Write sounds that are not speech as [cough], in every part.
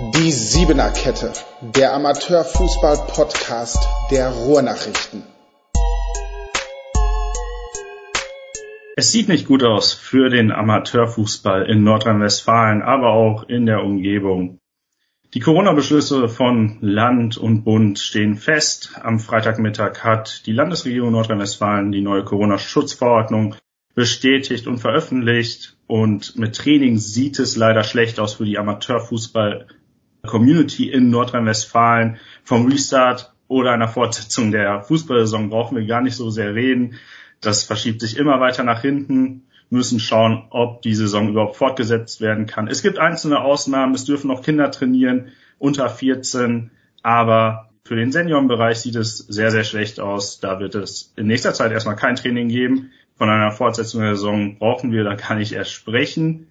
Die Siebener Kette, der Amateurfußball-Podcast der Ruhrnachrichten. Es sieht nicht gut aus für den Amateurfußball in Nordrhein-Westfalen, aber auch in der Umgebung. Die Corona-Beschlüsse von Land und Bund stehen fest. Am Freitagmittag hat die Landesregierung Nordrhein-Westfalen die neue Corona-Schutzverordnung bestätigt und veröffentlicht. Und mit Training sieht es leider schlecht aus für die Amateurfußball Community in Nordrhein-Westfalen vom Restart oder einer Fortsetzung der Fußballsaison brauchen wir gar nicht so sehr reden. Das verschiebt sich immer weiter nach hinten. Müssen schauen, ob die Saison überhaupt fortgesetzt werden kann. Es gibt einzelne Ausnahmen. Es dürfen noch Kinder trainieren unter 14. Aber für den Seniorenbereich sieht es sehr, sehr schlecht aus. Da wird es in nächster Zeit erstmal kein Training geben. Von einer Fortsetzung der Saison brauchen wir, da kann ich erst sprechen.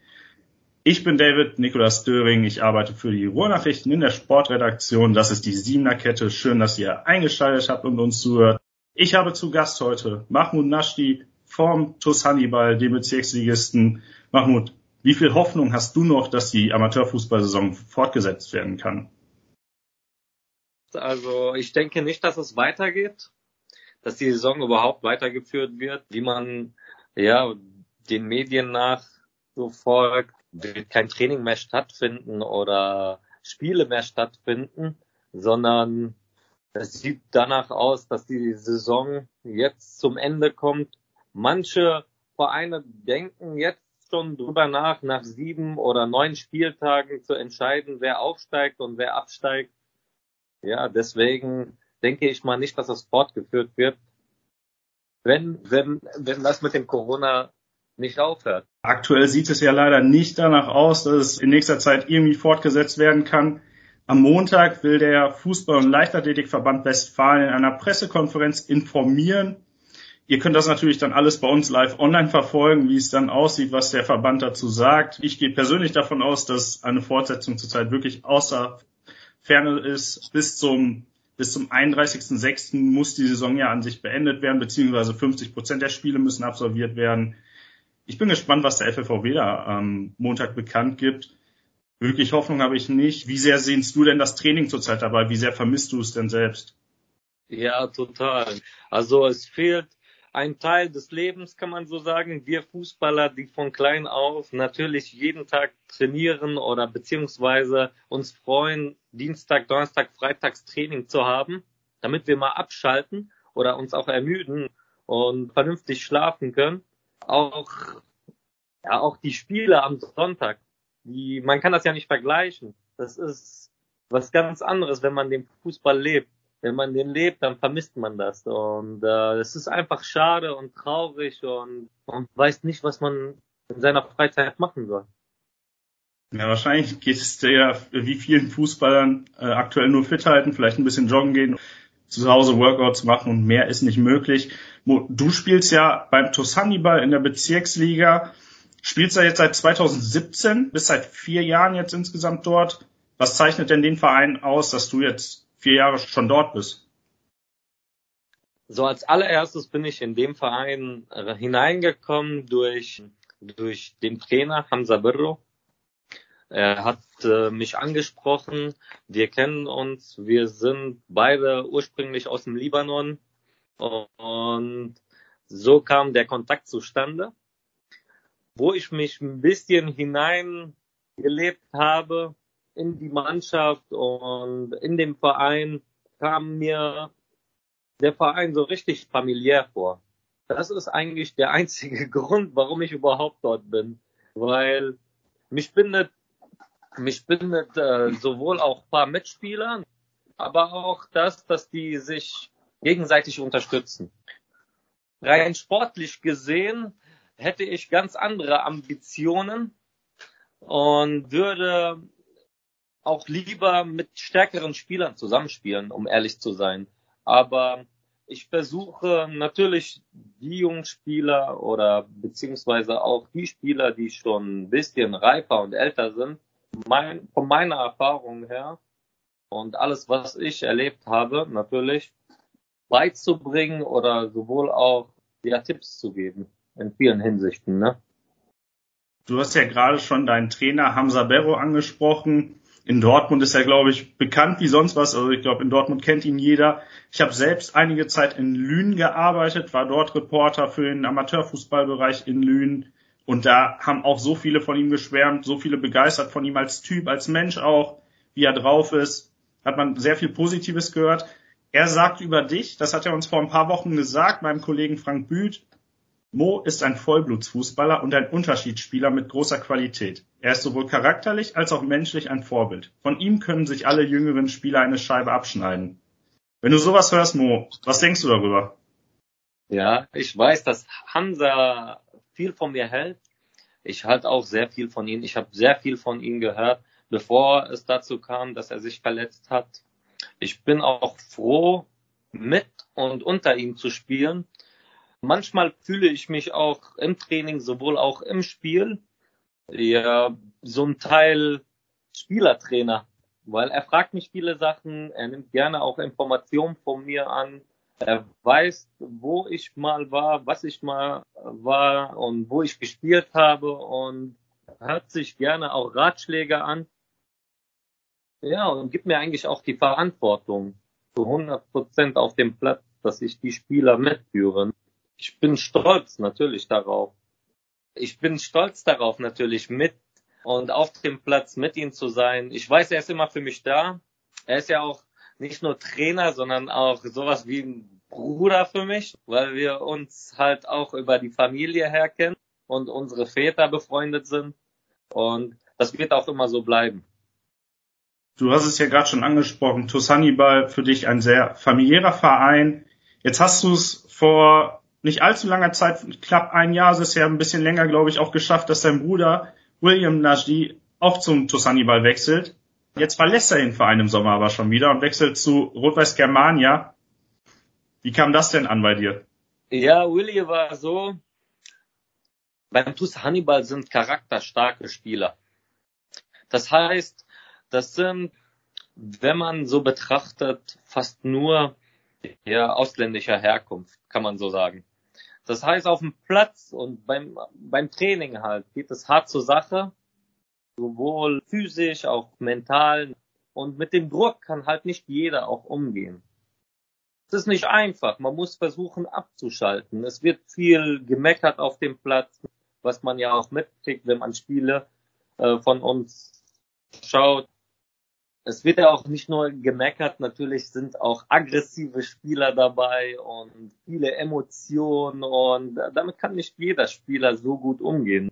Ich bin David Nikolas Döring. Ich arbeite für die Ruhrnachrichten in der Sportredaktion. Das ist die Siebener Kette. Schön, dass ihr eingeschaltet habt und uns zuhört. Ich habe zu Gast heute Mahmoud Nashdi vom TuS Hannibal, dem Bezirksligisten. Mahmoud, wie viel Hoffnung hast du noch, dass die Amateurfußballsaison fortgesetzt werden kann? Also ich denke nicht, dass es weitergeht, dass die Saison überhaupt weitergeführt wird, wie man ja den Medien nach so folgt wird kein Training mehr stattfinden oder Spiele mehr stattfinden, sondern es sieht danach aus, dass die Saison jetzt zum Ende kommt. Manche Vereine denken jetzt schon drüber nach, nach sieben oder neun Spieltagen zu entscheiden, wer aufsteigt und wer absteigt. Ja, deswegen denke ich mal nicht, dass das fortgeführt wird. Wenn, wenn, wenn das mit dem Corona nicht aufhört. Aktuell sieht es ja leider nicht danach aus, dass es in nächster Zeit irgendwie fortgesetzt werden kann. Am Montag will der Fußball- und Leichtathletikverband Westfalen in einer Pressekonferenz informieren. Ihr könnt das natürlich dann alles bei uns live online verfolgen, wie es dann aussieht, was der Verband dazu sagt. Ich gehe persönlich davon aus, dass eine Fortsetzung zurzeit wirklich außer Ferne ist. Bis zum, bis zum 31.06. muss die Saison ja an sich beendet werden, beziehungsweise 50 Prozent der Spiele müssen absolviert werden. Ich bin gespannt, was der FFVW da am Montag bekannt gibt. Wirklich Hoffnung habe ich nicht. Wie sehr sehnst du denn das Training zurzeit dabei? Wie sehr vermisst du es denn selbst? Ja, total. Also es fehlt ein Teil des Lebens, kann man so sagen. Wir Fußballer, die von klein auf natürlich jeden Tag trainieren oder beziehungsweise uns freuen, Dienstag, Donnerstag, Freitags Training zu haben, damit wir mal abschalten oder uns auch ermüden und vernünftig schlafen können auch, ja, auch die Spiele am Sonntag, die, man kann das ja nicht vergleichen. Das ist was ganz anderes, wenn man den Fußball lebt. Wenn man den lebt, dann vermisst man das. Und äh, es ist einfach schade und traurig und, und weiß nicht, was man in seiner Freizeit machen soll. Ja, wahrscheinlich geht es ja wie vielen Fußballern äh, aktuell nur fit halten, vielleicht ein bisschen joggen gehen zu Hause Workouts machen und mehr ist nicht möglich. Du spielst ja beim TuS Hannibal in der Bezirksliga, spielst ja jetzt seit 2017, bist seit vier Jahren jetzt insgesamt dort. Was zeichnet denn den Verein aus, dass du jetzt vier Jahre schon dort bist? So als allererstes bin ich in dem Verein äh, hineingekommen durch, durch den Trainer Hamza Birro. Er hat äh, mich angesprochen. Wir kennen uns. Wir sind beide ursprünglich aus dem Libanon. Und so kam der Kontakt zustande, wo ich mich ein bisschen hineingelebt habe in die Mannschaft und in dem Verein kam mir der Verein so richtig familiär vor. Das ist eigentlich der einzige [laughs] Grund, warum ich überhaupt dort bin, weil mich bindet mich bindet äh, sowohl auch paar Mitspieler, aber auch das, dass die sich gegenseitig unterstützen. Rein sportlich gesehen hätte ich ganz andere Ambitionen und würde auch lieber mit stärkeren Spielern zusammenspielen, um ehrlich zu sein. Aber ich versuche natürlich die jungen Spieler oder beziehungsweise auch die Spieler, die schon ein bisschen reifer und älter sind, mein, von meiner Erfahrung her und alles, was ich erlebt habe, natürlich beizubringen oder sowohl auch ja, Tipps zu geben in vielen Hinsichten. Ne? Du hast ja gerade schon deinen Trainer Hamza Berro angesprochen. In Dortmund ist er, glaube ich, bekannt wie sonst was. Also ich glaube, in Dortmund kennt ihn jeder. Ich habe selbst einige Zeit in Lünen gearbeitet, war dort Reporter für den Amateurfußballbereich in Lünen. Und da haben auch so viele von ihm geschwärmt, so viele begeistert von ihm als Typ, als Mensch auch, wie er drauf ist. Hat man sehr viel Positives gehört. Er sagt über dich, das hat er uns vor ein paar Wochen gesagt, meinem Kollegen Frank Büth, Mo ist ein Vollblutsfußballer und ein Unterschiedsspieler mit großer Qualität. Er ist sowohl charakterlich als auch menschlich ein Vorbild. Von ihm können sich alle jüngeren Spieler eine Scheibe abschneiden. Wenn du sowas hörst, Mo, was denkst du darüber? Ja, ich weiß, dass Hansa viel von mir hält. Ich halte auch sehr viel von ihm. Ich habe sehr viel von ihm gehört, bevor es dazu kam, dass er sich verletzt hat. Ich bin auch froh, mit und unter ihm zu spielen Manchmal fühle ich mich auch im Training, sowohl auch im Spiel, ja, so ein Teil Spielertrainer, weil er fragt mich viele Sachen, er nimmt gerne auch Informationen von mir an, er weiß, wo ich mal war, was ich mal war und wo ich gespielt habe und hört sich gerne auch Ratschläge an. Ja, und gibt mir eigentlich auch die Verantwortung zu 100 Prozent auf dem Platz, dass ich die Spieler mitführe ich bin stolz natürlich darauf. Ich bin stolz darauf natürlich mit und auf dem Platz mit ihm zu sein. Ich weiß, er ist immer für mich da. Er ist ja auch nicht nur Trainer, sondern auch sowas wie ein Bruder für mich, weil wir uns halt auch über die Familie her kennen und unsere Väter befreundet sind. Und das wird auch immer so bleiben. Du hast es ja gerade schon angesprochen, TuS Hannibal für dich ein sehr familiärer Verein. Jetzt hast du es vor nicht allzu langer Zeit, knapp ein Jahr, es ist ja ein bisschen länger, glaube ich, auch geschafft, dass sein Bruder William Najdi auch zum TuS Hannibal wechselt. Jetzt verlässt er den Verein im Sommer aber schon wieder und wechselt zu Rot-Weiß Germania. Wie kam das denn an bei dir? Ja, William war so, beim TuS Hannibal sind charakterstarke Spieler. Das heißt, das sind, wenn man so betrachtet, fast nur ja, ausländischer Herkunft, kann man so sagen. Das heißt, auf dem Platz und beim, beim Training halt geht es hart zur Sache, sowohl physisch, auch mental. Und mit dem Druck kann halt nicht jeder auch umgehen. Es ist nicht einfach. Man muss versuchen abzuschalten. Es wird viel gemeckert auf dem Platz, was man ja auch mitkriegt, wenn man Spiele äh, von uns schaut es wird ja auch nicht nur gemeckert, natürlich sind auch aggressive Spieler dabei und viele Emotionen und damit kann nicht jeder Spieler so gut umgehen.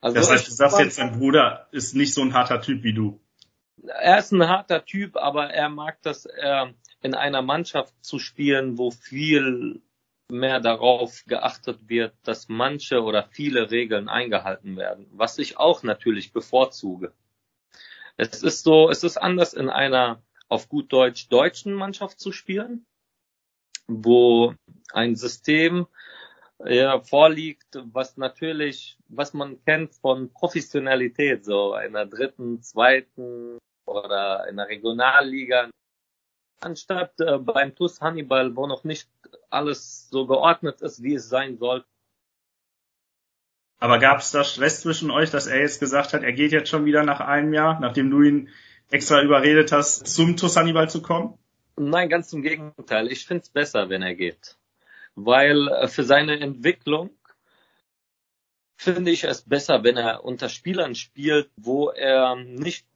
Also das heißt, du sagst jetzt, dein Bruder ist nicht so ein harter Typ wie du. Er ist ein harter Typ, aber er mag das, er in einer Mannschaft zu spielen, wo viel mehr darauf geachtet wird, dass manche oder viele Regeln eingehalten werden, was ich auch natürlich bevorzuge. Es ist so, es ist anders in einer auf gut Deutsch deutschen Mannschaft zu spielen, wo ein System ja, vorliegt, was natürlich, was man kennt von Professionalität, so in der dritten, zweiten oder in der Regionalliga. Anstatt äh, beim TUS Hannibal, wo noch nicht alles so geordnet ist, wie es sein soll, aber gab es da Stress zwischen euch, dass er jetzt gesagt hat, er geht jetzt schon wieder nach einem Jahr, nachdem du ihn extra überredet hast, zum TuS Hannibal zu kommen? Nein, ganz im Gegenteil. Ich finde es besser, wenn er geht. Weil äh, für seine Entwicklung finde ich es besser, wenn er unter Spielern spielt, wo er nicht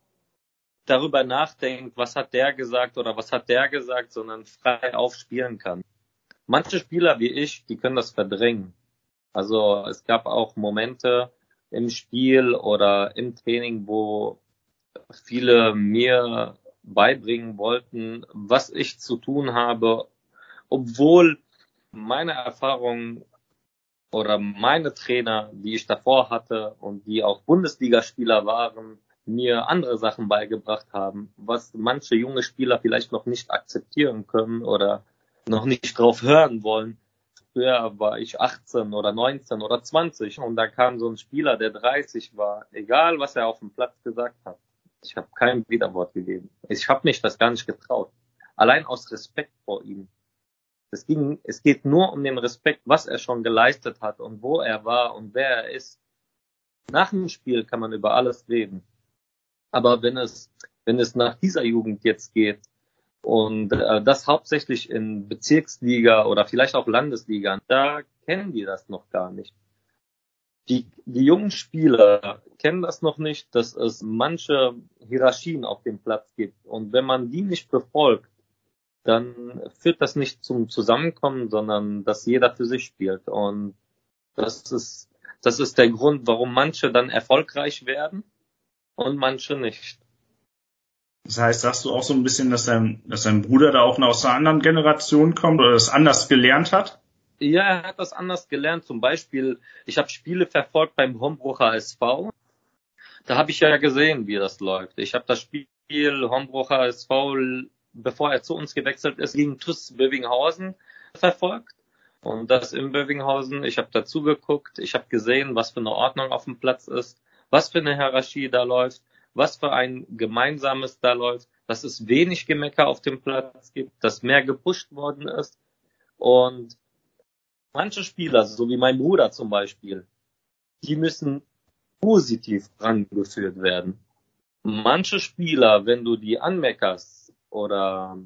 darüber nachdenkt, was hat der gesagt oder was hat der gesagt, sondern frei aufspielen kann. Manche Spieler wie ich, die können das verdrängen. Also es gab auch Momente im Spiel oder im Training, wo viele mir beibringen wollten, was ich zu tun habe, obwohl meine Erfahrung oder meine Trainer, die ich davor hatte und die auch Bundesligaspieler waren, mir andere Sachen beigebracht haben, was manche junge Spieler vielleicht noch nicht akzeptieren können oder noch nicht drauf hören wollen früher war ich 18 oder 19 oder 20 und da kam so ein Spieler, der 30 war, egal was er auf dem Platz gesagt hat. Ich habe kein Widerwort gegeben. Ich habe mich das gar nicht getraut. Allein aus Respekt vor ihm. Es ging, es geht nur um den Respekt, was er schon geleistet hat und wo er war und wer er ist. Nach dem Spiel kann man über alles reden. Aber wenn es, wenn es nach dieser Jugend jetzt geht und äh, das hauptsächlich in Bezirksliga oder vielleicht auch Landesliga, da kennen die das noch gar nicht. Die, die jungen Spieler kennen das noch nicht, dass es manche Hierarchien auf dem Platz gibt. Und wenn man die nicht befolgt, dann führt das nicht zum Zusammenkommen, sondern dass jeder für sich spielt. Und das ist, das ist der Grund, warum manche dann erfolgreich werden und manche nicht. Das heißt, sagst du auch so ein bisschen, dass dein, dass dein Bruder da auch noch aus einer anderen Generation kommt oder das anders gelernt hat? Ja, er hat das anders gelernt. Zum Beispiel, ich habe Spiele verfolgt beim Hombrucher SV. Da habe ich ja gesehen, wie das läuft. Ich habe das Spiel Hombrucher SV, bevor er zu uns gewechselt ist, gegen TuS Bövinghausen verfolgt. Und das in Bövinghausen, ich habe dazu geguckt, ich habe gesehen, was für eine Ordnung auf dem Platz ist, was für eine Hierarchie da läuft, was für ein gemeinsames da läuft, dass es wenig Gemecker auf dem Platz gibt, dass mehr gepusht worden ist. Und manche Spieler, so wie mein Bruder zum Beispiel, die müssen positiv rangeführt werden. Manche Spieler, wenn du die anmeckerst oder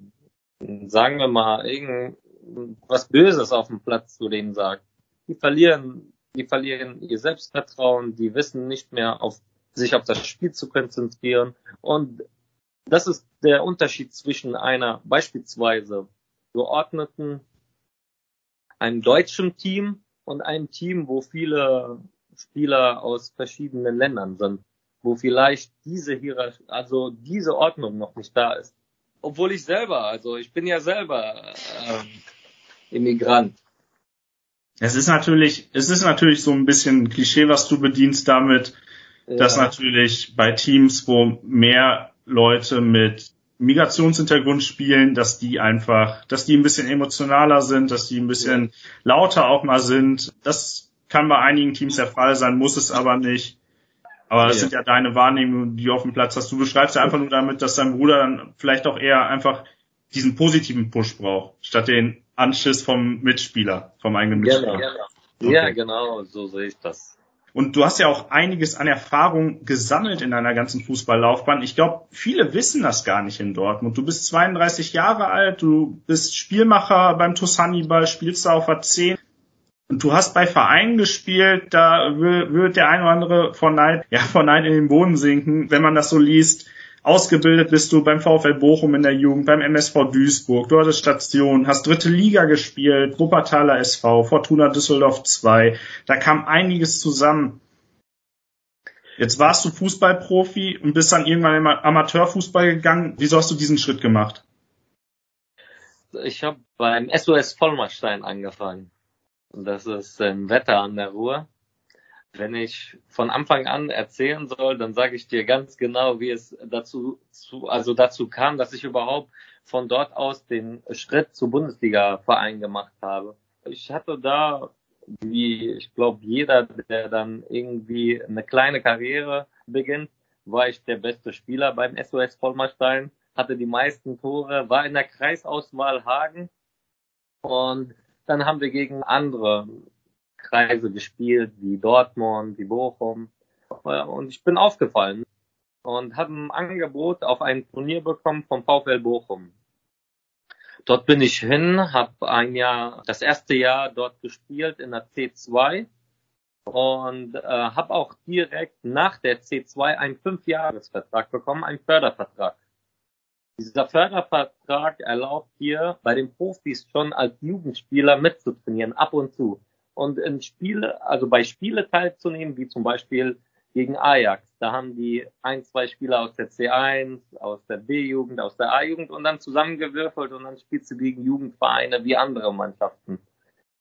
sagen wir mal irgendwas Böses auf dem Platz zu denen sagst, die verlieren, die verlieren ihr Selbstvertrauen, die wissen nicht mehr auf sich auf das Spiel zu konzentrieren und das ist der Unterschied zwischen einer beispielsweise geordneten einem deutschen Team und einem Team, wo viele Spieler aus verschiedenen Ländern sind, wo vielleicht diese Hierarchie, also diese Ordnung noch nicht da ist. Obwohl ich selber, also ich bin ja selber ähm, Immigrant. Es ist natürlich, es ist natürlich so ein bisschen Klischee, was du bedienst damit, ja. dass natürlich bei Teams, wo mehr Leute mit Migrationshintergrund spielen, dass die einfach, dass die ein bisschen emotionaler sind, dass die ein bisschen lauter auch mal sind. Das kann bei einigen Teams der Fall sein, muss es aber nicht. Aber das ja. sind ja deine Wahrnehmungen, die du auf dem Platz hast. Du beschreibst ja einfach nur damit, dass dein Bruder dann vielleicht auch eher einfach diesen positiven Push braucht, statt den Anschiss vom Mitspieler, vom eigenen Mitspieler. Genau. Okay. Ja, genau, so sehe ich das. Und du hast ja auch einiges an Erfahrung gesammelt in deiner ganzen Fußballlaufbahn. Ich glaube, viele wissen das gar nicht in Dortmund. Du bist 32 Jahre alt, du bist Spielmacher beim TuS Hannibal, spielst da auf der 10. Und du hast bei Vereinen gespielt, da wird der ein oder andere von Neid, ja, von Neid in den Boden sinken, wenn man das so liest. Ausgebildet bist du beim VfL Bochum in der Jugend, beim MSV Duisburg, du hattest Station, hast dritte Liga gespielt, Wuppertaler SV, Fortuna Düsseldorf 2. Da kam einiges zusammen. Jetzt warst du Fußballprofi und bist dann irgendwann im Amateurfußball gegangen. Wieso hast du diesen Schritt gemacht? Ich habe beim SOS Vollmerstein angefangen. Das ist ein Wetter an der Ruhr. Wenn ich von Anfang an erzählen soll, dann sage ich dir ganz genau, wie es dazu, zu, also dazu kam, dass ich überhaupt von dort aus den Schritt zur Bundesliga-Verein gemacht habe. Ich hatte da, wie ich glaube, jeder, der dann irgendwie eine kleine Karriere beginnt, war ich der beste Spieler beim SOS Vollmerstein, hatte die meisten Tore, war in der Kreisauswahl Hagen und dann haben wir gegen andere Kreise gespielt, wie Dortmund, wie Bochum. Und ich bin aufgefallen und habe ein Angebot auf ein Turnier bekommen vom VfL Bochum. Dort bin ich hin, habe ein Jahr, das erste Jahr dort gespielt in der C2 und äh, habe auch direkt nach der C2 einen Fünfjahresvertrag bekommen, einen Fördervertrag. Dieser Fördervertrag erlaubt hier bei den Profis schon als Jugendspieler mitzutrainieren, ab und zu und in Spiele, also bei Spiele teilzunehmen, wie zum Beispiel gegen Ajax. Da haben die ein, zwei Spieler aus der C1, aus der B-Jugend, aus der A-Jugend und dann zusammengewürfelt und dann spielst du gegen Jugendvereine wie andere Mannschaften.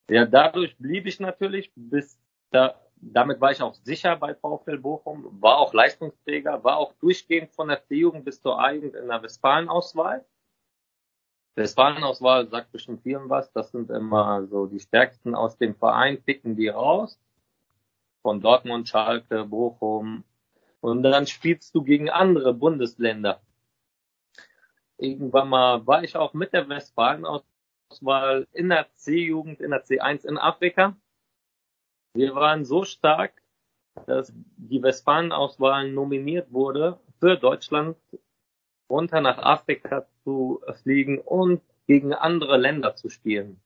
Ja, dadurch blieb ich natürlich bis da, damit war ich auch sicher bei VfL Bochum, war auch Leistungsträger, war auch durchgehend von der C-Jugend bis zur A-Jugend in der Westfalen-Auswahl. Westfalenauswahl sagt bestimmt vielen was. Das sind immer so die Stärksten aus dem Verein, picken die raus. Von Dortmund, Schalke, Bochum. Und dann spielst du gegen andere Bundesländer. Irgendwann mal war ich auch mit der Westfalenauswahl in der C-Jugend, in der C1 in Afrika. Wir waren so stark, dass die Westfalenauswahl nominiert wurde für Deutschland runter nach Afrika zu fliegen und gegen andere Länder zu spielen.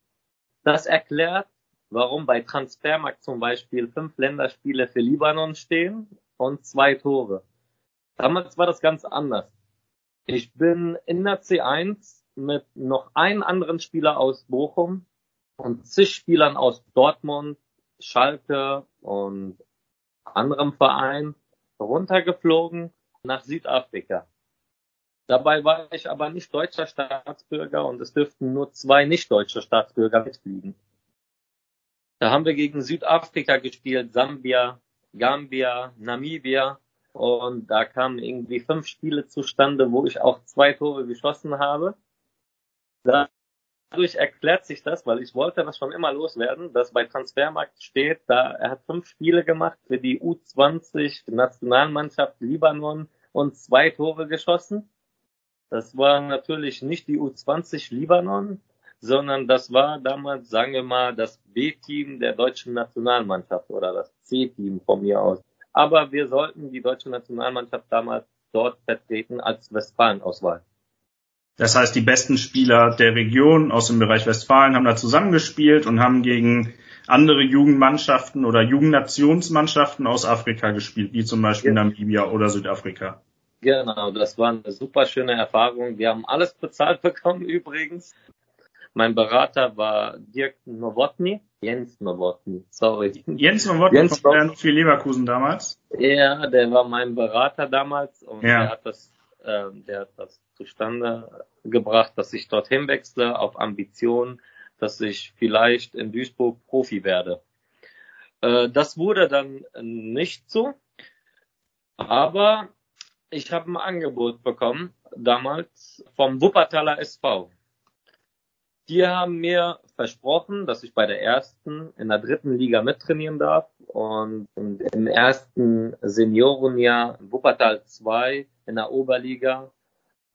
Das erklärt, warum bei Transfermarkt zum Beispiel fünf Länderspiele für Libanon stehen und zwei Tore. Damals war das ganz anders. Ich bin in der C1 mit noch einem anderen Spieler aus Bochum und zig Spielern aus Dortmund, Schalke und anderem Verein runtergeflogen nach Südafrika. Dabei war ich aber nicht deutscher Staatsbürger und es dürften nur zwei nicht deutsche Staatsbürger mitfliegen. Da haben wir gegen Südafrika gespielt, Sambia, Gambia, Namibia und da kamen irgendwie fünf Spiele zustande, wo ich auch zwei Tore geschossen habe. Dadurch erklärt sich das, weil ich wollte das schon immer loswerden, dass bei Transfermarkt steht, da er hat fünf Spiele gemacht für die U20 Nationalmannschaft Libanon und zwei Tore geschossen. Das war natürlich nicht die U20 Libanon, sondern das war damals, sagen wir mal, das B-Team der deutschen Nationalmannschaft oder das C-Team von mir aus. Aber wir sollten die deutsche Nationalmannschaft damals dort vertreten als Westfalen-Auswahl. Das heißt, die besten Spieler der Region aus dem Bereich Westfalen haben da zusammengespielt und haben gegen andere Jugendmannschaften oder Jugendnationsmannschaften aus Afrika gespielt, wie zum Beispiel ja. Namibia oder Südafrika. Genau, das war eine super schöne Erfahrung. Wir haben alles bezahlt bekommen [laughs] übrigens. Mein Berater war Dirk Nowotny, Jens Nowotny, sorry. Jens Nowotny Jens von für Leverkusen damals? Ja, der war mein Berater damals und ja. der hat das, äh, der hat das zustande gebracht, dass ich dorthin wechsle auf Ambition, dass ich vielleicht in Duisburg Profi werde. Äh, das wurde dann nicht so, aber ich habe ein Angebot bekommen, damals vom Wuppertaler SV. Die haben mir versprochen, dass ich bei der ersten in der dritten Liga mittrainieren darf und im ersten Seniorenjahr Wuppertal 2 in der Oberliga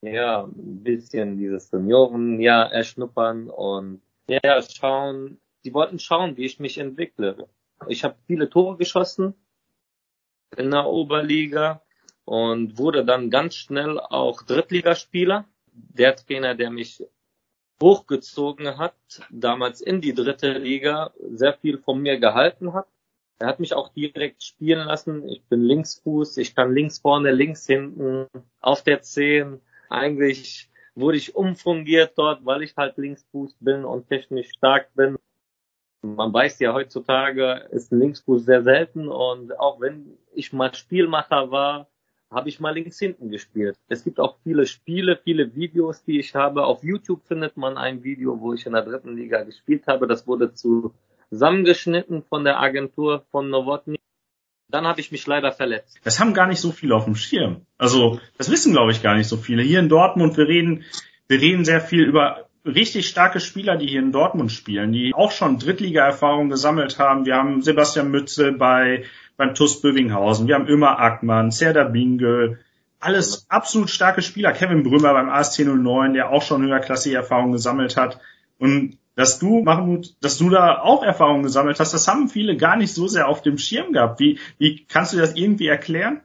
ja ein bisschen dieses Seniorenjahr erschnuppern und ja schauen. Die wollten schauen, wie ich mich entwickle. Ich habe viele Tore geschossen in der Oberliga und wurde dann ganz schnell auch Drittligaspieler. Der Trainer, der mich hochgezogen hat, damals in die dritte Liga, sehr viel von mir gehalten hat. Er hat mich auch direkt spielen lassen. Ich bin Linksfuß, ich kann links vorne, links hinten, auf der Zehn. Eigentlich wurde ich umfungiert dort, weil ich halt Linksfuß bin und technisch stark bin. Man weiß ja heutzutage ist ein Linksfuß sehr selten und auch wenn ich mal Spielmacher war, habe ich mal links hinten gespielt. Es gibt auch viele Spiele, viele Videos, die ich habe. Auf YouTube findet man ein Video, wo ich in der dritten Liga gespielt habe. Das wurde zusammengeschnitten von der Agentur von Novotny. Dann habe ich mich leider verletzt. Das haben gar nicht so viele auf dem Schirm. Also das wissen, glaube ich, gar nicht so viele. Hier in Dortmund, wir reden, wir reden sehr viel über richtig starke Spieler, die hier in Dortmund spielen, die auch schon Drittliga-Erfahrung gesammelt haben. Wir haben Sebastian Mütze bei beim TuS Bövinghausen, wir haben Ömer Ackmann, Serda Bingel, alles absolut starke Spieler. Kevin Brümmer beim AST 09, der auch schon höherklassige Erfahrungen gesammelt hat. Und dass du, Mahmoud, dass du da auch Erfahrungen gesammelt hast, das haben viele gar nicht so sehr auf dem Schirm gehabt. Wie, wie kannst du das irgendwie erklären?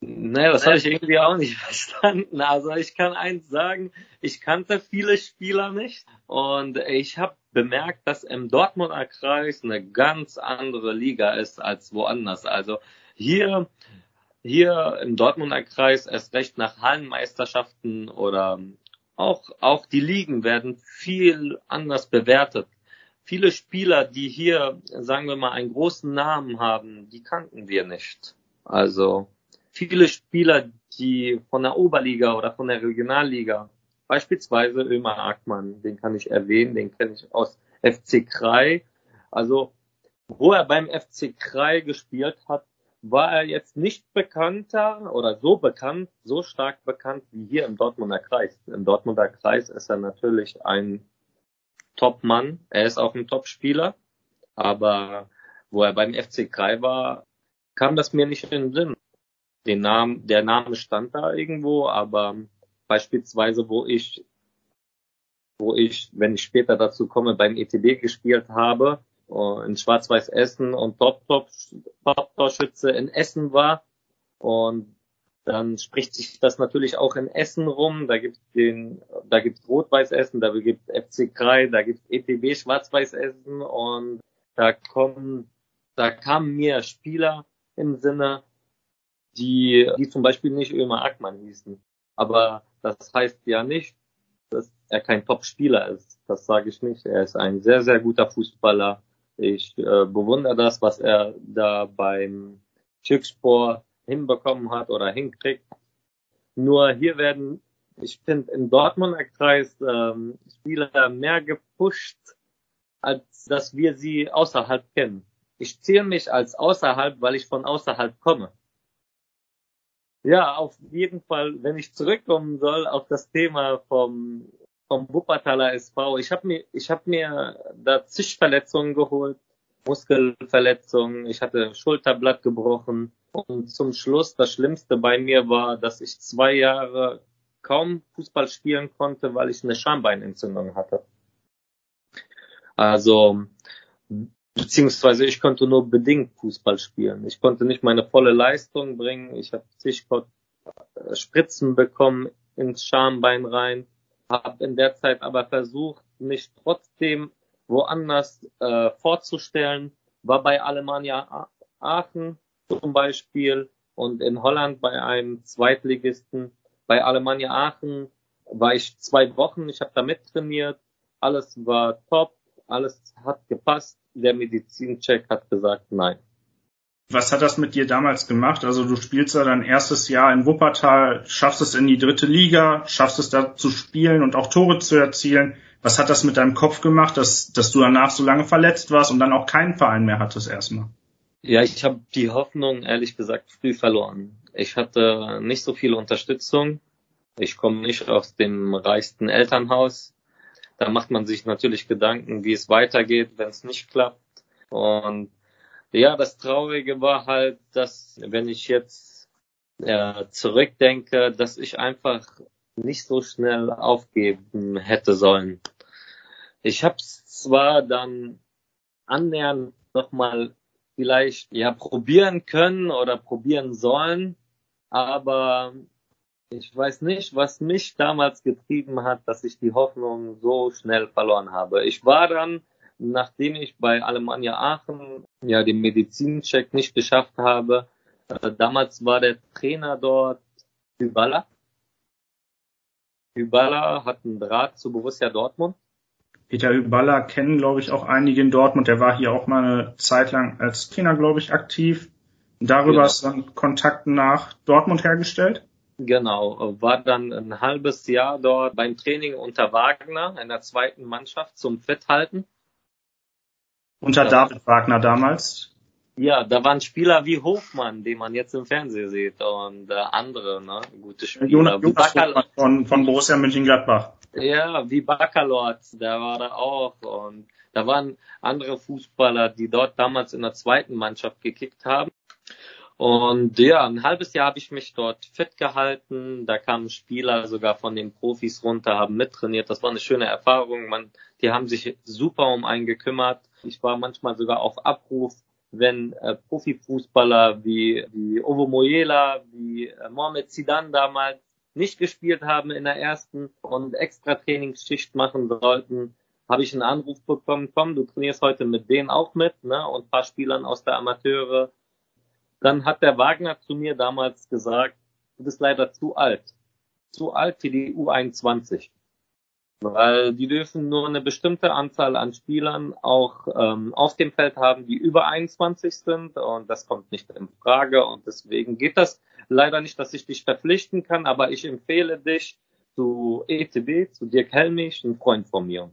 Naja, das habe ich irgendwie auch nicht [laughs] verstanden. Also ich kann eins sagen, ich kannte viele Spieler nicht und ich habe bemerkt, dass im Dortmunder Kreis eine ganz andere Liga ist als woanders. Also hier, hier im Dortmunder Kreis erst recht nach Hallenmeisterschaften oder auch, auch die Ligen werden viel anders bewertet. Viele Spieler, die hier, sagen wir mal, einen großen Namen haben, die kannten wir nicht. Also viele Spieler, die von der Oberliga oder von der Regionalliga Beispielsweise Ömer Ackmann, den kann ich erwähnen, den kenne ich aus FC Krai. Also, wo er beim FC Krai gespielt hat, war er jetzt nicht bekannter oder so bekannt, so stark bekannt wie hier im Dortmunder Kreis. Im Dortmunder Kreis ist er natürlich ein Top-Mann. Er ist auch ein Top-Spieler. Aber wo er beim FC Krai war, kam das mir nicht in den Sinn. Den Namen, der Name stand da irgendwo, aber beispielsweise, wo ich, wo ich, wenn ich später dazu komme, beim ETB gespielt habe, äh, in Schwarz-Weiß Essen und Top-Top-Torschütze in Essen war und dann spricht sich das natürlich auch in Essen rum. Da gibt den, da gibt's Rot-Weiß Essen, da gibt FC Krei, da gibt's ETB Schwarz-Weiß Essen und da kommen, da kamen mir Spieler im Sinne, die, die zum Beispiel nicht Ömer Ackmann hießen. Aber das heißt ja nicht, dass er kein Top-Spieler ist. Das sage ich nicht. Er ist ein sehr, sehr guter Fußballer. Ich äh, bewundere das, was er da beim Türkspor hinbekommen hat oder hinkriegt. Nur hier werden, ich finde, im Dortmunder Kreis ähm, Spieler mehr gepusht, als dass wir sie außerhalb kennen. Ich zähle mich als außerhalb, weil ich von außerhalb komme. Ja, auf jeden Fall, wenn ich zurückkommen soll auf das Thema vom vom Wuppertaler SV. Ich habe mir ich habe mir da zig Verletzungen geholt, Muskelverletzungen, ich hatte Schulterblatt gebrochen und zum Schluss das Schlimmste bei mir war, dass ich zwei Jahre kaum Fußball spielen konnte, weil ich eine Schambeinentzündung hatte. Also, beziehungsweise ich konnte nur bedingt Fußball spielen. Ich konnte nicht meine volle Leistung bringen. Ich habe zig Spritzen bekommen ins Schambein rein, habe in der Zeit aber versucht, mich trotzdem woanders äh, vorzustellen. War bei Alemannia Aachen zum Beispiel und in Holland bei einem Zweitligisten. Bei Alemannia Aachen war ich zwei Wochen, ich habe da mittrainiert, alles war top, alles hat gepasst. Der Medizincheck hat gesagt, nein. Was hat das mit dir damals gemacht? Also du spielst ja dein erstes Jahr in Wuppertal, schaffst es in die dritte Liga, schaffst es da zu spielen und auch Tore zu erzielen. Was hat das mit deinem Kopf gemacht, dass, dass du danach so lange verletzt warst und dann auch keinen Verein mehr hattest erstmal? Ja, ich habe die Hoffnung ehrlich gesagt früh verloren. Ich hatte nicht so viel Unterstützung. Ich komme nicht aus dem reichsten Elternhaus. Da macht man sich natürlich Gedanken, wie es weitergeht, wenn es nicht klappt. Und ja, das Traurige war halt, dass wenn ich jetzt äh, zurückdenke, dass ich einfach nicht so schnell aufgeben hätte sollen. Ich habe zwar dann annähernd nochmal vielleicht ja probieren können oder probieren sollen, aber ich weiß nicht, was mich damals getrieben hat, dass ich die Hoffnung so schnell verloren habe. Ich war dann, nachdem ich bei Alemannia Aachen ja den Medizincheck nicht geschafft habe, äh, damals war der Trainer dort Hyballa. Hyballa hat einen Draht zu Borussia Dortmund Peter Hyballa kennen, glaube ich, auch einige in Dortmund. Der war hier auch mal eine Zeit lang als Trainer, glaube ich, aktiv. Darüber genau. ist dann Kontakt nach Dortmund hergestellt. Genau, war dann ein halbes Jahr dort beim Training unter Wagner in der zweiten Mannschaft zum Fithalten. Unter David Wagner damals? Ja, da waren Spieler wie Hofmann, den man jetzt im Fernsehen sieht, und äh, andere, ne, gute Spieler. Jonas, Jonas von, von Borussia Mönchengladbach. Ja, wie Baccalord, der war da auch. Und da waren andere Fußballer, die dort damals in der zweiten Mannschaft gekickt haben. Und ja, ein halbes Jahr habe ich mich dort fit gehalten. Da kamen Spieler sogar von den Profis runter, haben mittrainiert. Das war eine schöne Erfahrung. Man, die haben sich super um einen gekümmert. Ich war manchmal sogar auf Abruf, wenn äh, Profifußballer wie, wie Ovo Moyela, wie äh, Mohamed Zidane damals nicht gespielt haben in der ersten und extra Trainingsschicht machen sollten, habe ich einen Anruf bekommen, komm, du trainierst heute mit denen auch mit, ne, und ein paar Spielern aus der Amateure. Dann hat der Wagner zu mir damals gesagt, du bist leider zu alt. Zu alt für die U21 weil die dürfen nur eine bestimmte Anzahl an Spielern auch ähm, auf dem Feld haben, die über 21 sind und das kommt nicht in Frage und deswegen geht das leider nicht, dass ich dich verpflichten kann, aber ich empfehle dich zu ETB, zu Dirk Helmich, ein Freund von mir.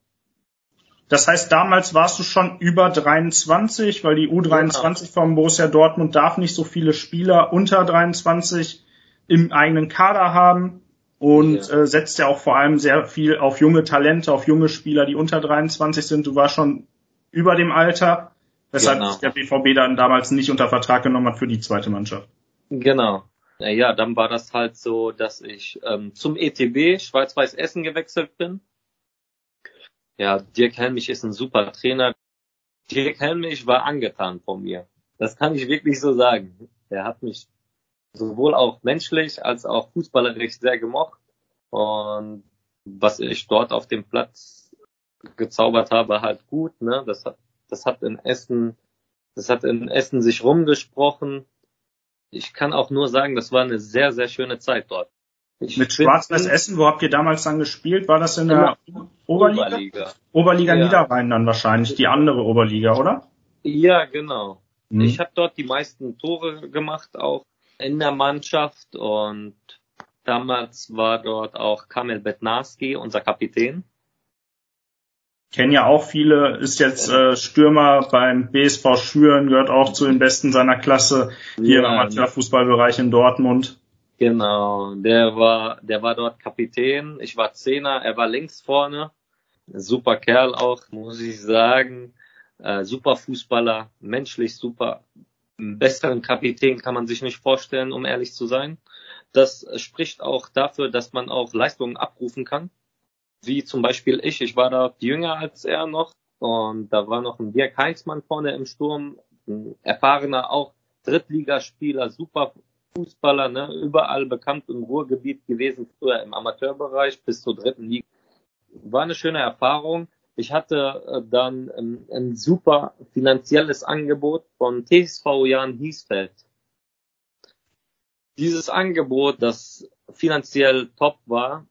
Das heißt, damals warst du schon über 23, weil die U23 genau. vom Borussia Dortmund darf nicht so viele Spieler unter 23 im eigenen Kader haben und ja. äh, setzt ja auch vor allem sehr viel auf junge Talente, auf junge Spieler, die unter 23 sind. Du warst schon über dem Alter, weshalb genau. der BVB dann damals nicht unter Vertrag genommen hat für die zweite Mannschaft. Genau. Ja, dann war das halt so, dass ich ähm, zum ETB Schwarz-Weiß Essen gewechselt bin. Ja, Dirk Helmich ist ein super Trainer. Dirk Helmich war angetan von mir. Das kann ich wirklich so sagen. Er hat mich sowohl auch menschlich als auch fußballerisch sehr gemocht. Und was ich dort auf dem Platz gezaubert habe, halt gut. Ne? Das hat, das hat in Essen, das hat in Essen sich rumgesprochen. Ich kann auch nur sagen, das war eine sehr, sehr schöne Zeit dort. Ich Mit Schwarz-Weiß Essen, wo habt ihr damals dann gespielt? War das in der Oberliga? Oberliga, Oberliga ja. Niederrhein dann wahrscheinlich, die andere Oberliga, oder? Ja, genau. Hm. Ich habe dort die meisten Tore gemacht, auch in der Mannschaft und damals war dort auch Kamil Betnarski, unser Kapitän. Kennen ja auch viele, ist jetzt äh, Stürmer beim BSV Schüren, gehört auch zu den Besten seiner Klasse hier ja, im Amateurfußballbereich in Dortmund. Genau, der war, der war dort Kapitän. Ich war Zehner, er war links vorne. Super Kerl auch, muss ich sagen. Äh, super Fußballer, menschlich super. Einen besseren Kapitän kann man sich nicht vorstellen, um ehrlich zu sein. Das spricht auch dafür, dass man auch Leistungen abrufen kann. Wie zum Beispiel ich. Ich war da jünger als er noch. Und da war noch ein Dirk Heinzmann vorne im Sturm. Ein erfahrener auch Drittligaspieler, super Fußballer, ne, überall bekannt im Ruhrgebiet gewesen, früher im Amateurbereich bis zur dritten Liga. War eine schöne Erfahrung. Ich hatte äh, dann ein, ein super finanzielles Angebot von TSV Jan Hiesfeld. Dieses Angebot, das finanziell top war,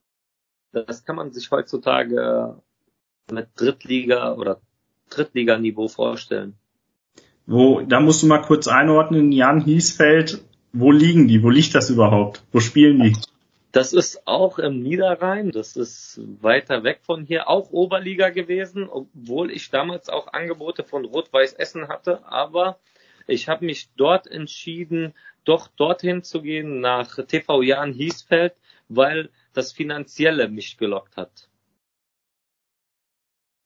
das kann man sich heutzutage mit Drittliga oder Drittliganiveau vorstellen. Wo, da musst du mal kurz einordnen, Jan Hiesfeld, wo liegen die? Wo liegt das überhaupt? Wo spielen die? Das ist auch im Niederrhein, das ist weiter weg von hier, auch Oberliga gewesen, obwohl ich damals auch Angebote von Rot-Weiß Essen hatte, aber ich habe mich dort entschieden, doch dorthin zu gehen, nach TV Jan Hiesfeld, weil das Finanzielle mich gelockt hat.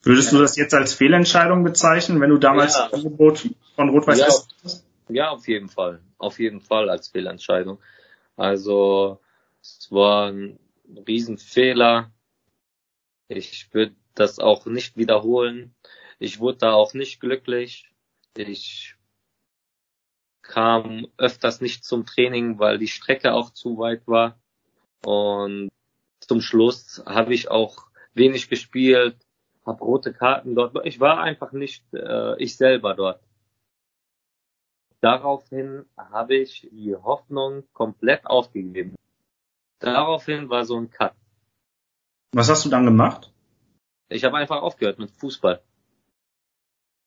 Würdest du das jetzt als Fehlentscheidung bezeichnen, wenn du damals ja. das Angebot von Rot-Weiß ja, Essen hast? Ja, auf jeden Fall. Auf jeden Fall als Fehlentscheidung. Also es war ein Riesenfehler. Ich würde das auch nicht wiederholen. Ich wurde da auch nicht glücklich. Ich kam öfters nicht zum Training, weil die Strecke auch zu weit war. Und zum Schluss habe ich auch wenig gespielt, habe rote Karten dort. Ich war einfach nicht äh, ich selber dort. Daraufhin habe ich die Hoffnung komplett aufgegeben. Daraufhin war so ein Cut. Was hast du dann gemacht? Ich habe einfach aufgehört mit Fußball.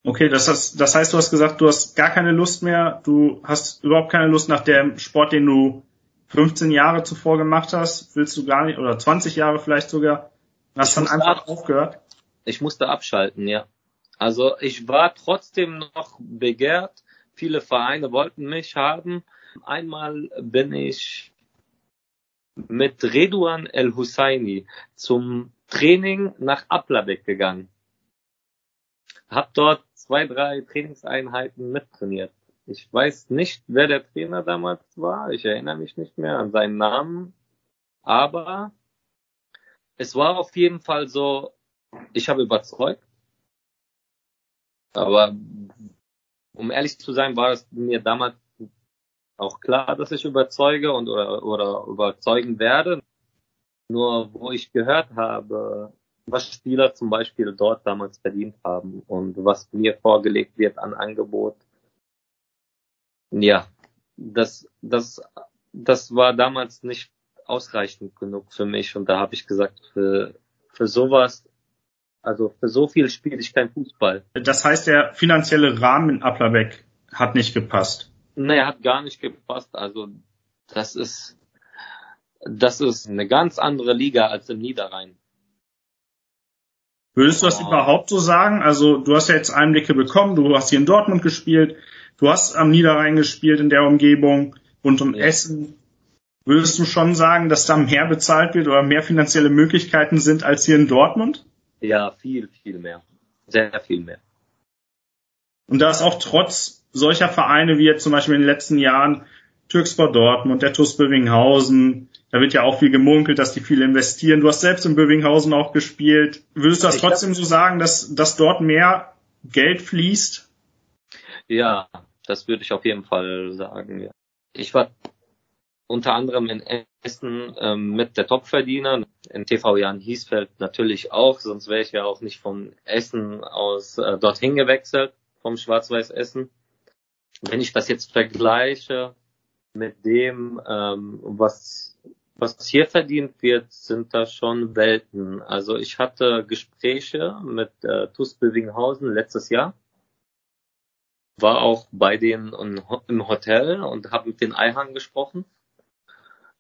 Okay, das, heißt, das heißt, du hast gesagt, du hast gar keine Lust mehr, du hast überhaupt keine Lust nach dem Sport, den du 15 Jahre zuvor gemacht hast, willst du gar nicht, oder 20 Jahre vielleicht sogar, hast ich dann einfach ab, aufgehört? Ich musste abschalten, ja. Also ich war trotzdem noch begehrt, viele Vereine wollten mich haben. Einmal bin ich mit Redouan El Husseini zum Training nach Aplabek gegangen. Hab dort zwei, drei Trainingseinheiten mittrainiert. Ich weiß nicht, wer der Trainer damals war. Ich erinnere mich nicht mehr an seinen Namen. Aber es war auf jeden Fall so, ich habe überzeugt. Aber um ehrlich zu sein, war es mir damals auch klar, dass ich überzeuge und oder, oder überzeugen werde. Nur wo ich gehört habe, was Spieler zum Beispiel dort damals verdient haben und was mir vorgelegt wird an Angebot. Ja, das, das, das war damals nicht ausreichend genug für mich und da habe ich gesagt, für, für sowas, also für so viel spiele ich kein Fußball. Das heißt, der finanzielle Rahmen in Applerbeck hat nicht gepasst. Nee, hat gar nicht gepasst. Also das ist das ist eine ganz andere Liga als im Niederrhein. Würdest du das oh. überhaupt so sagen? Also du hast ja jetzt Einblicke bekommen, du hast hier in Dortmund gespielt, du hast am Niederrhein gespielt in der Umgebung rund um ja. Essen. Würdest du schon sagen, dass da mehr bezahlt wird oder mehr finanzielle Möglichkeiten sind als hier in Dortmund? Ja, viel, viel mehr. Sehr viel mehr. Und da ist auch trotz solcher Vereine wie jetzt zum Beispiel in den letzten Jahren Türkspor Dortmund, der TuS Bövinghausen, da wird ja auch viel gemunkelt, dass die viel investieren. Du hast selbst in Bövinghausen auch gespielt. Würdest du das ich trotzdem so sagen, dass, dass dort mehr Geld fließt? Ja, das würde ich auf jeden Fall sagen. Ja. Ich war unter anderem in Essen ähm, mit der Topverdiener. In TV Jan Hiesfeld natürlich auch, sonst wäre ich ja auch nicht von Essen aus äh, dorthin gewechselt, vom Schwarz-Weiß Essen. Wenn ich das jetzt vergleiche mit dem, ähm, was was hier verdient wird, sind da schon Welten. Also ich hatte Gespräche mit äh, TuS Bövinghausen letztes Jahr, war auch bei denen im Hotel und habe mit den Eihang gesprochen.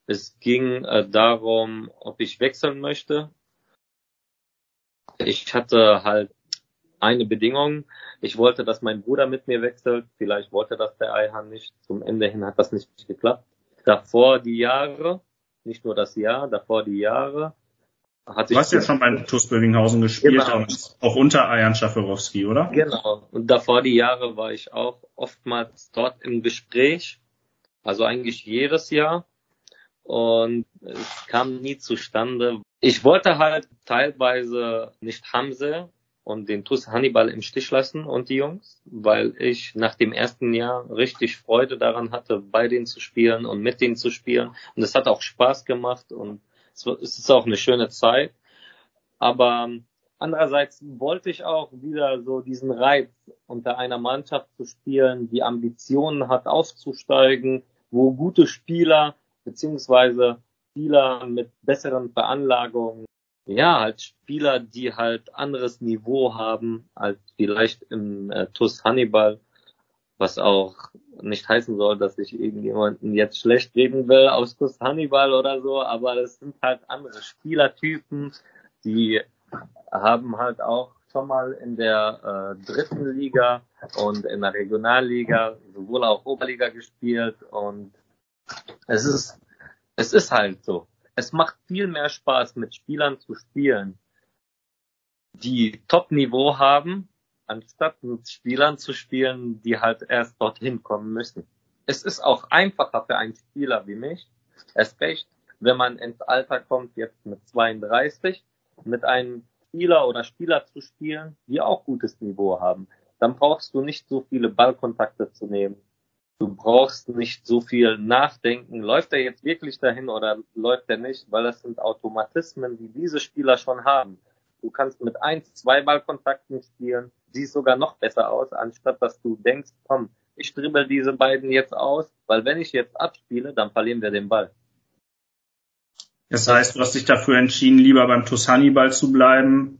Es ging äh, darum, ob ich wechseln möchte. Ich hatte halt eine Bedingung. Ich wollte, dass mein Bruder mit mir wechselt. Vielleicht wollte das der Eihang nicht. Zum Ende hin hat das nicht geklappt. Davor die Jahre, nicht nur das Jahr, davor die Jahre. Hat du hast ja schon bei TuS Bövinghausen gespielt, genau. auch unter Ayan Schaferowski, oder? Genau. Und davor die Jahre war ich auch oftmals dort im Gespräch. Also eigentlich jedes Jahr. Und es kam nie zustande. Ich wollte halt teilweise nicht Hamse und den TuS Hannibal im Stich lassen und die Jungs, weil ich nach dem ersten Jahr richtig Freude daran hatte, bei denen zu spielen und mit denen zu spielen. Und es hat auch Spaß gemacht und es ist auch eine schöne Zeit. Aber andererseits wollte ich auch wieder so diesen Reiz unter einer Mannschaft zu spielen, die Ambitionen hat aufzusteigen, wo gute Spieler beziehungsweise Spieler mit besseren Veranlagungen. Ja, halt Spieler, die halt anderes Niveau haben als vielleicht im äh, TUS Hannibal, was auch nicht heißen soll, dass ich irgendjemanden jetzt schlecht reden will aus TUS Hannibal oder so, aber das sind halt andere Spielertypen, die haben halt auch schon mal in der äh, dritten Liga und in der Regionalliga, sowohl auch Oberliga gespielt und es ist, es ist halt so es macht viel mehr Spaß, mit Spielern zu spielen, die Top-Niveau haben, anstatt mit Spielern zu spielen, die halt erst dorthin kommen müssen. Es ist auch einfacher für einen Spieler wie mich, erst recht, wenn man ins Alter kommt, jetzt mit 32, mit einem Spieler oder Spieler zu spielen, die auch gutes Niveau haben. Dann brauchst du nicht so viele Ballkontakte zu nehmen. Du brauchst nicht so viel nachdenken. Läuft er jetzt wirklich dahin oder läuft er nicht? Weil das sind Automatismen, die diese Spieler schon haben. Du kannst mit ein, zwei Ballkontakten spielen, siehst sogar noch besser aus, anstatt dass du denkst, komm, ich dribbel diese beiden jetzt aus, weil wenn ich jetzt abspiele, dann verlieren wir den Ball. Das heißt, du hast dich dafür entschieden, lieber beim Tussani-Ball zu bleiben,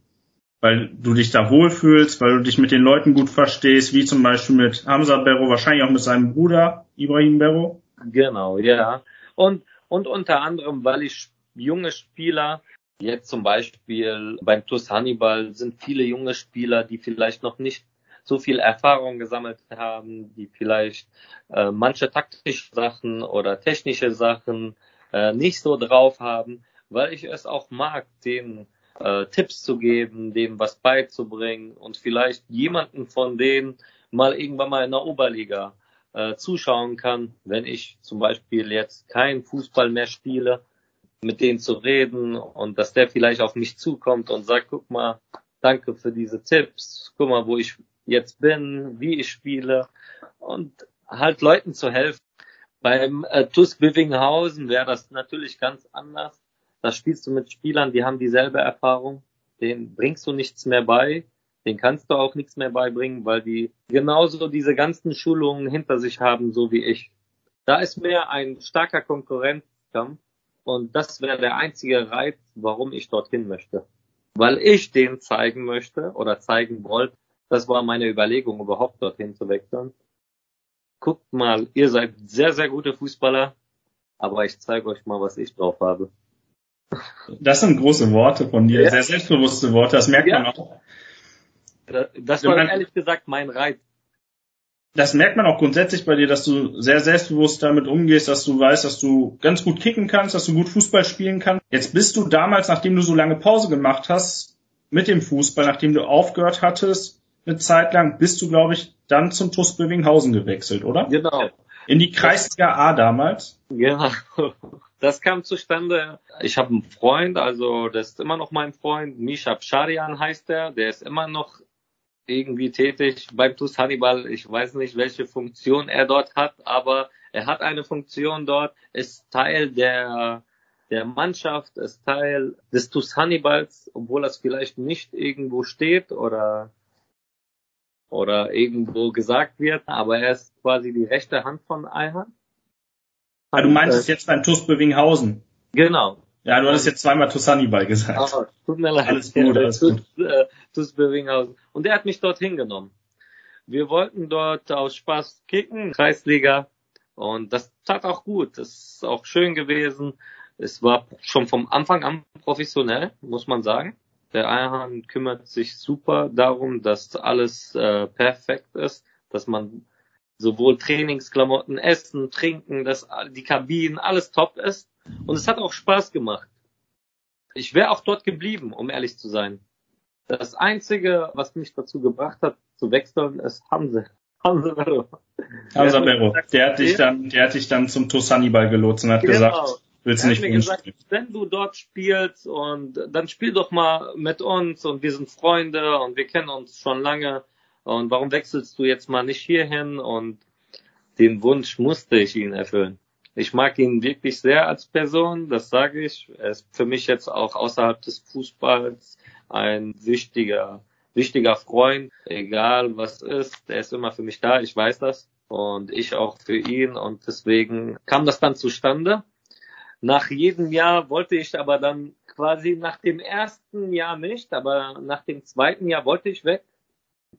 weil du dich da wohlfühlst, weil du dich mit den Leuten gut verstehst, wie zum Beispiel mit Hamza Berro, wahrscheinlich auch mit seinem Bruder Ibrahim Berro. Genau, ja. Und, und unter anderem, weil ich junge Spieler, jetzt zum Beispiel beim TuS Hannibal sind viele junge Spieler, die vielleicht noch nicht so viel Erfahrung gesammelt haben, die vielleicht äh, manche taktische Sachen oder technische Sachen äh, nicht so drauf haben, weil ich es auch mag, den äh, Tipps zu geben, dem was beizubringen und vielleicht jemanden von denen mal irgendwann mal in der Oberliga äh, zuschauen kann, wenn ich zum Beispiel jetzt keinen Fußball mehr spiele, mit denen zu reden und dass der vielleicht auf mich zukommt und sagt, guck mal, danke für diese Tipps, guck mal, wo ich jetzt bin, wie ich spiele und halt Leuten zu helfen. Beim äh, TuS Bivinghausen wäre das natürlich ganz anders. Da spielst du mit Spielern, die haben dieselbe Erfahrung, denen bringst du nichts mehr bei, den kannst du auch nichts mehr beibringen, weil die genauso diese ganzen Schulungen hinter sich haben, so wie ich. Da ist mehr ein starker Konkurrenzkampf und das wäre der einzige Reiz, warum ich dorthin möchte. Weil ich denen zeigen möchte oder zeigen wollte, das war meine Überlegung, überhaupt dorthin zu wechseln. Guckt mal, ihr seid sehr, sehr gute Fußballer, aber ich zeige euch mal, was ich drauf habe. Das sind große Worte von dir, ja. sehr selbstbewusste Worte, das merkt ja. man auch. Das war man, ehrlich gesagt mein Reiz. Das merkt man auch grundsätzlich bei dir, dass du sehr selbstbewusst damit umgehst, dass du weißt, dass du ganz gut kicken kannst, dass du gut Fußball spielen kannst. Jetzt bist du damals, nachdem du so lange Pause gemacht hast mit dem Fußball, nachdem du aufgehört hattest, eine Zeit lang, bist du, glaube ich, dann zum TuS Bövinghausen gewechselt, oder? Genau. In die Kreisliga A damals? Ja, das kam zustande. Ich habe einen Freund, also das ist immer noch mein Freund, Misha Pscharian heißt der, der ist immer noch irgendwie tätig beim TuS Hannibal. Ich weiß nicht, welche Funktion er dort hat, aber Er hat eine Funktion dort, ist Teil der, der Mannschaft, ist Teil des TuS Hannibals, obwohl das vielleicht nicht irgendwo steht oder, oder irgendwo gesagt wird, aber er ist quasi die rechte Hand von Eihan. Ah, du meinst es jetzt beim TuS Bövinghausen? Genau. Ja, du hattest jetzt zweimal TuS Hannibal gesagt. Oh, tut mir leid. Alles gut, alles gut. Äh, TuS Bövinghausen. Und der hat mich dort hingenommen. Wir wollten dort aus Spaß kicken, Kreisliga. Und das tat auch gut. Das ist auch schön gewesen. Es war schon vom Anfang an professionell, muss man sagen. Der Eierhahn kümmert sich super darum, dass alles äh, perfekt ist, dass man sowohl Trainingsklamotten, Essen, Trinken, dass die Kabinen, alles top ist. Und es hat auch Spaß gemacht. Ich wäre auch dort geblieben, um ehrlich zu sein. Das Einzige, was mich dazu gebracht hat, zu wechseln, ist Hamza. Hamza Berro. Hamza Berro. Der hat dich dann, der hat dich dann zum TuS Hannibal gelotst und hat genau. gesagt, willst du nicht mir gesagt, wenn du dort spielst und dann spiel doch mal mit uns und wir sind Freunde und wir kennen uns schon lange und warum wechselst du jetzt mal nicht hierhin und den Wunsch musste ich ihn erfüllen. Ich mag ihn wirklich sehr als Person, das sage ich. Er ist für mich jetzt auch außerhalb des Fußballs ein wichtiger, wichtiger Freund, egal was ist. Er ist immer für mich da, ich weiß das. Und ich auch für ihn. Und deswegen kam das dann zustande. Nach jedem Jahr wollte ich aber dann quasi nach dem ersten Jahr nicht, aber nach dem zweiten Jahr wollte ich weg.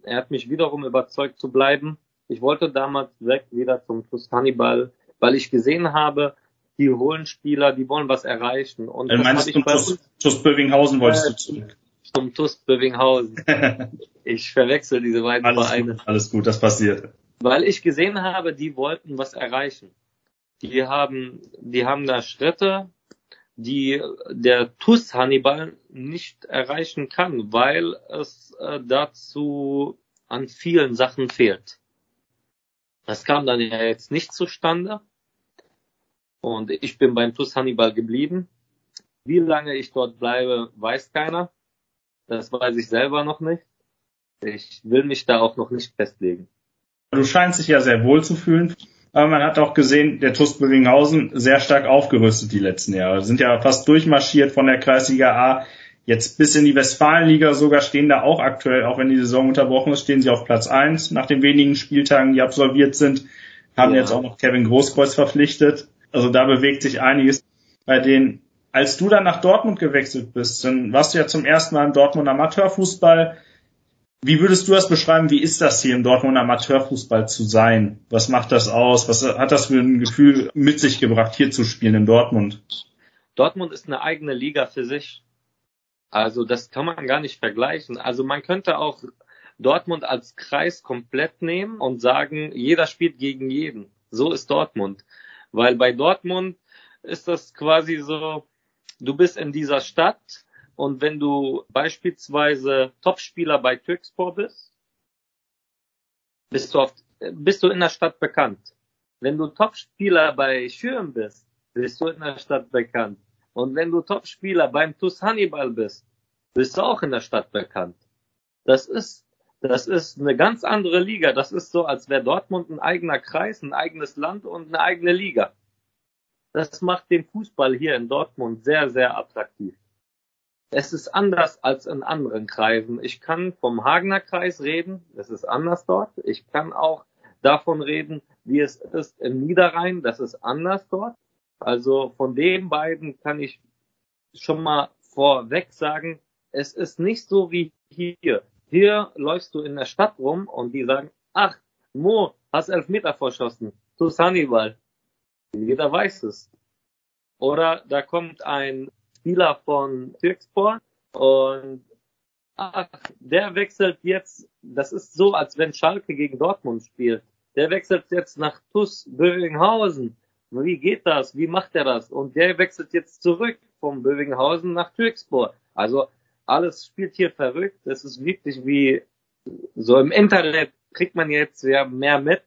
Er hat mich wiederum überzeugt zu bleiben. Ich wollte damals weg wieder zum TuS Hannibal weil ich gesehen habe, die holen Spieler, die wollen was erreichen. Und äh, meinst du, TuS, TuS Bövinghausen wolltest äh, du zurück? Zum TuS Bövinghausen. [laughs] ich verwechsel diese beiden alles Vereine. Gut, alles gut, das passiert. Weil ich gesehen habe, die wollten was erreichen. Die haben, die haben da Schritte, die der TuS Hannibal nicht erreichen kann, weil es äh, dazu an vielen Sachen fehlt. Das kam dann ja jetzt nicht zustande. Und ich bin beim TuS Hannibal geblieben. Wie lange ich dort bleibe, weiß keiner. Das weiß ich selber noch nicht. Ich will mich da auch noch nicht festlegen. Du scheinst dich ja sehr wohl zu fühlen. Aber man hat auch gesehen, der TuS Bövinghausen sehr stark aufgerüstet die letzten Jahre. Sind ja fast durchmarschiert von der Kreisliga A jetzt bis in die Westfalenliga sogar stehen da auch aktuell, auch wenn die Saison unterbrochen ist, stehen sie auf Platz eins nach den wenigen Spieltagen, die absolviert sind. Haben ja. jetzt auch noch Kevin Großkreuz verpflichtet. Also da bewegt sich einiges bei denen. Als du dann nach Dortmund gewechselt bist, dann warst du ja zum ersten Mal im Dortmund Amateurfußball. Wie würdest du das beschreiben? Wie ist das hier im Dortmund Amateurfußball zu sein? Was macht das aus? Was hat das für ein Gefühl mit sich gebracht, hier zu spielen in Dortmund? Dortmund ist eine eigene Liga für sich. Also das kann man gar nicht vergleichen. Also man könnte auch Dortmund als Kreis komplett nehmen und sagen, jeder spielt gegen jeden. So ist Dortmund. Weil bei Dortmund ist das quasi so, du bist in dieser Stadt und wenn du beispielsweise Topspieler bei Türkspor bist, bist du, auf, bist du in der Stadt bekannt. Wenn du Topspieler bei Schirm bist, bist du in der Stadt bekannt. Und wenn du Topspieler beim TuS Hannibal bist, bist du auch in der Stadt bekannt. Das ist, das ist eine ganz andere Liga. Das ist so, als wäre Dortmund ein eigener Kreis, ein eigenes Land und eine eigene Liga. Das macht den Fußball hier in Dortmund sehr, sehr attraktiv. Es ist anders als in anderen Kreisen. Ich kann vom Hagener Kreis reden. Es ist anders dort. Ich kann auch davon reden, wie es ist im Niederrhein. Das ist anders dort. Also von den beiden kann ich schon mal vorweg sagen, es ist nicht so wie hier. Hier läufst du in der Stadt rum und die sagen, ach, Mo, hast elf Meter verschossen. Du Hannibal. Jeder weiß es. Oder da kommt ein Spieler von Türkspor und ach, der wechselt jetzt, das ist so, als wenn Schalke gegen Dortmund spielt. Der wechselt jetzt nach TuS Bövinghausen. Wie geht das? Wie macht er das? Und der wechselt jetzt zurück vom Bövinghausen nach Türkspor. Also alles spielt hier verrückt. Es ist wirklich wie so im Internet kriegt man jetzt ja mehr mit.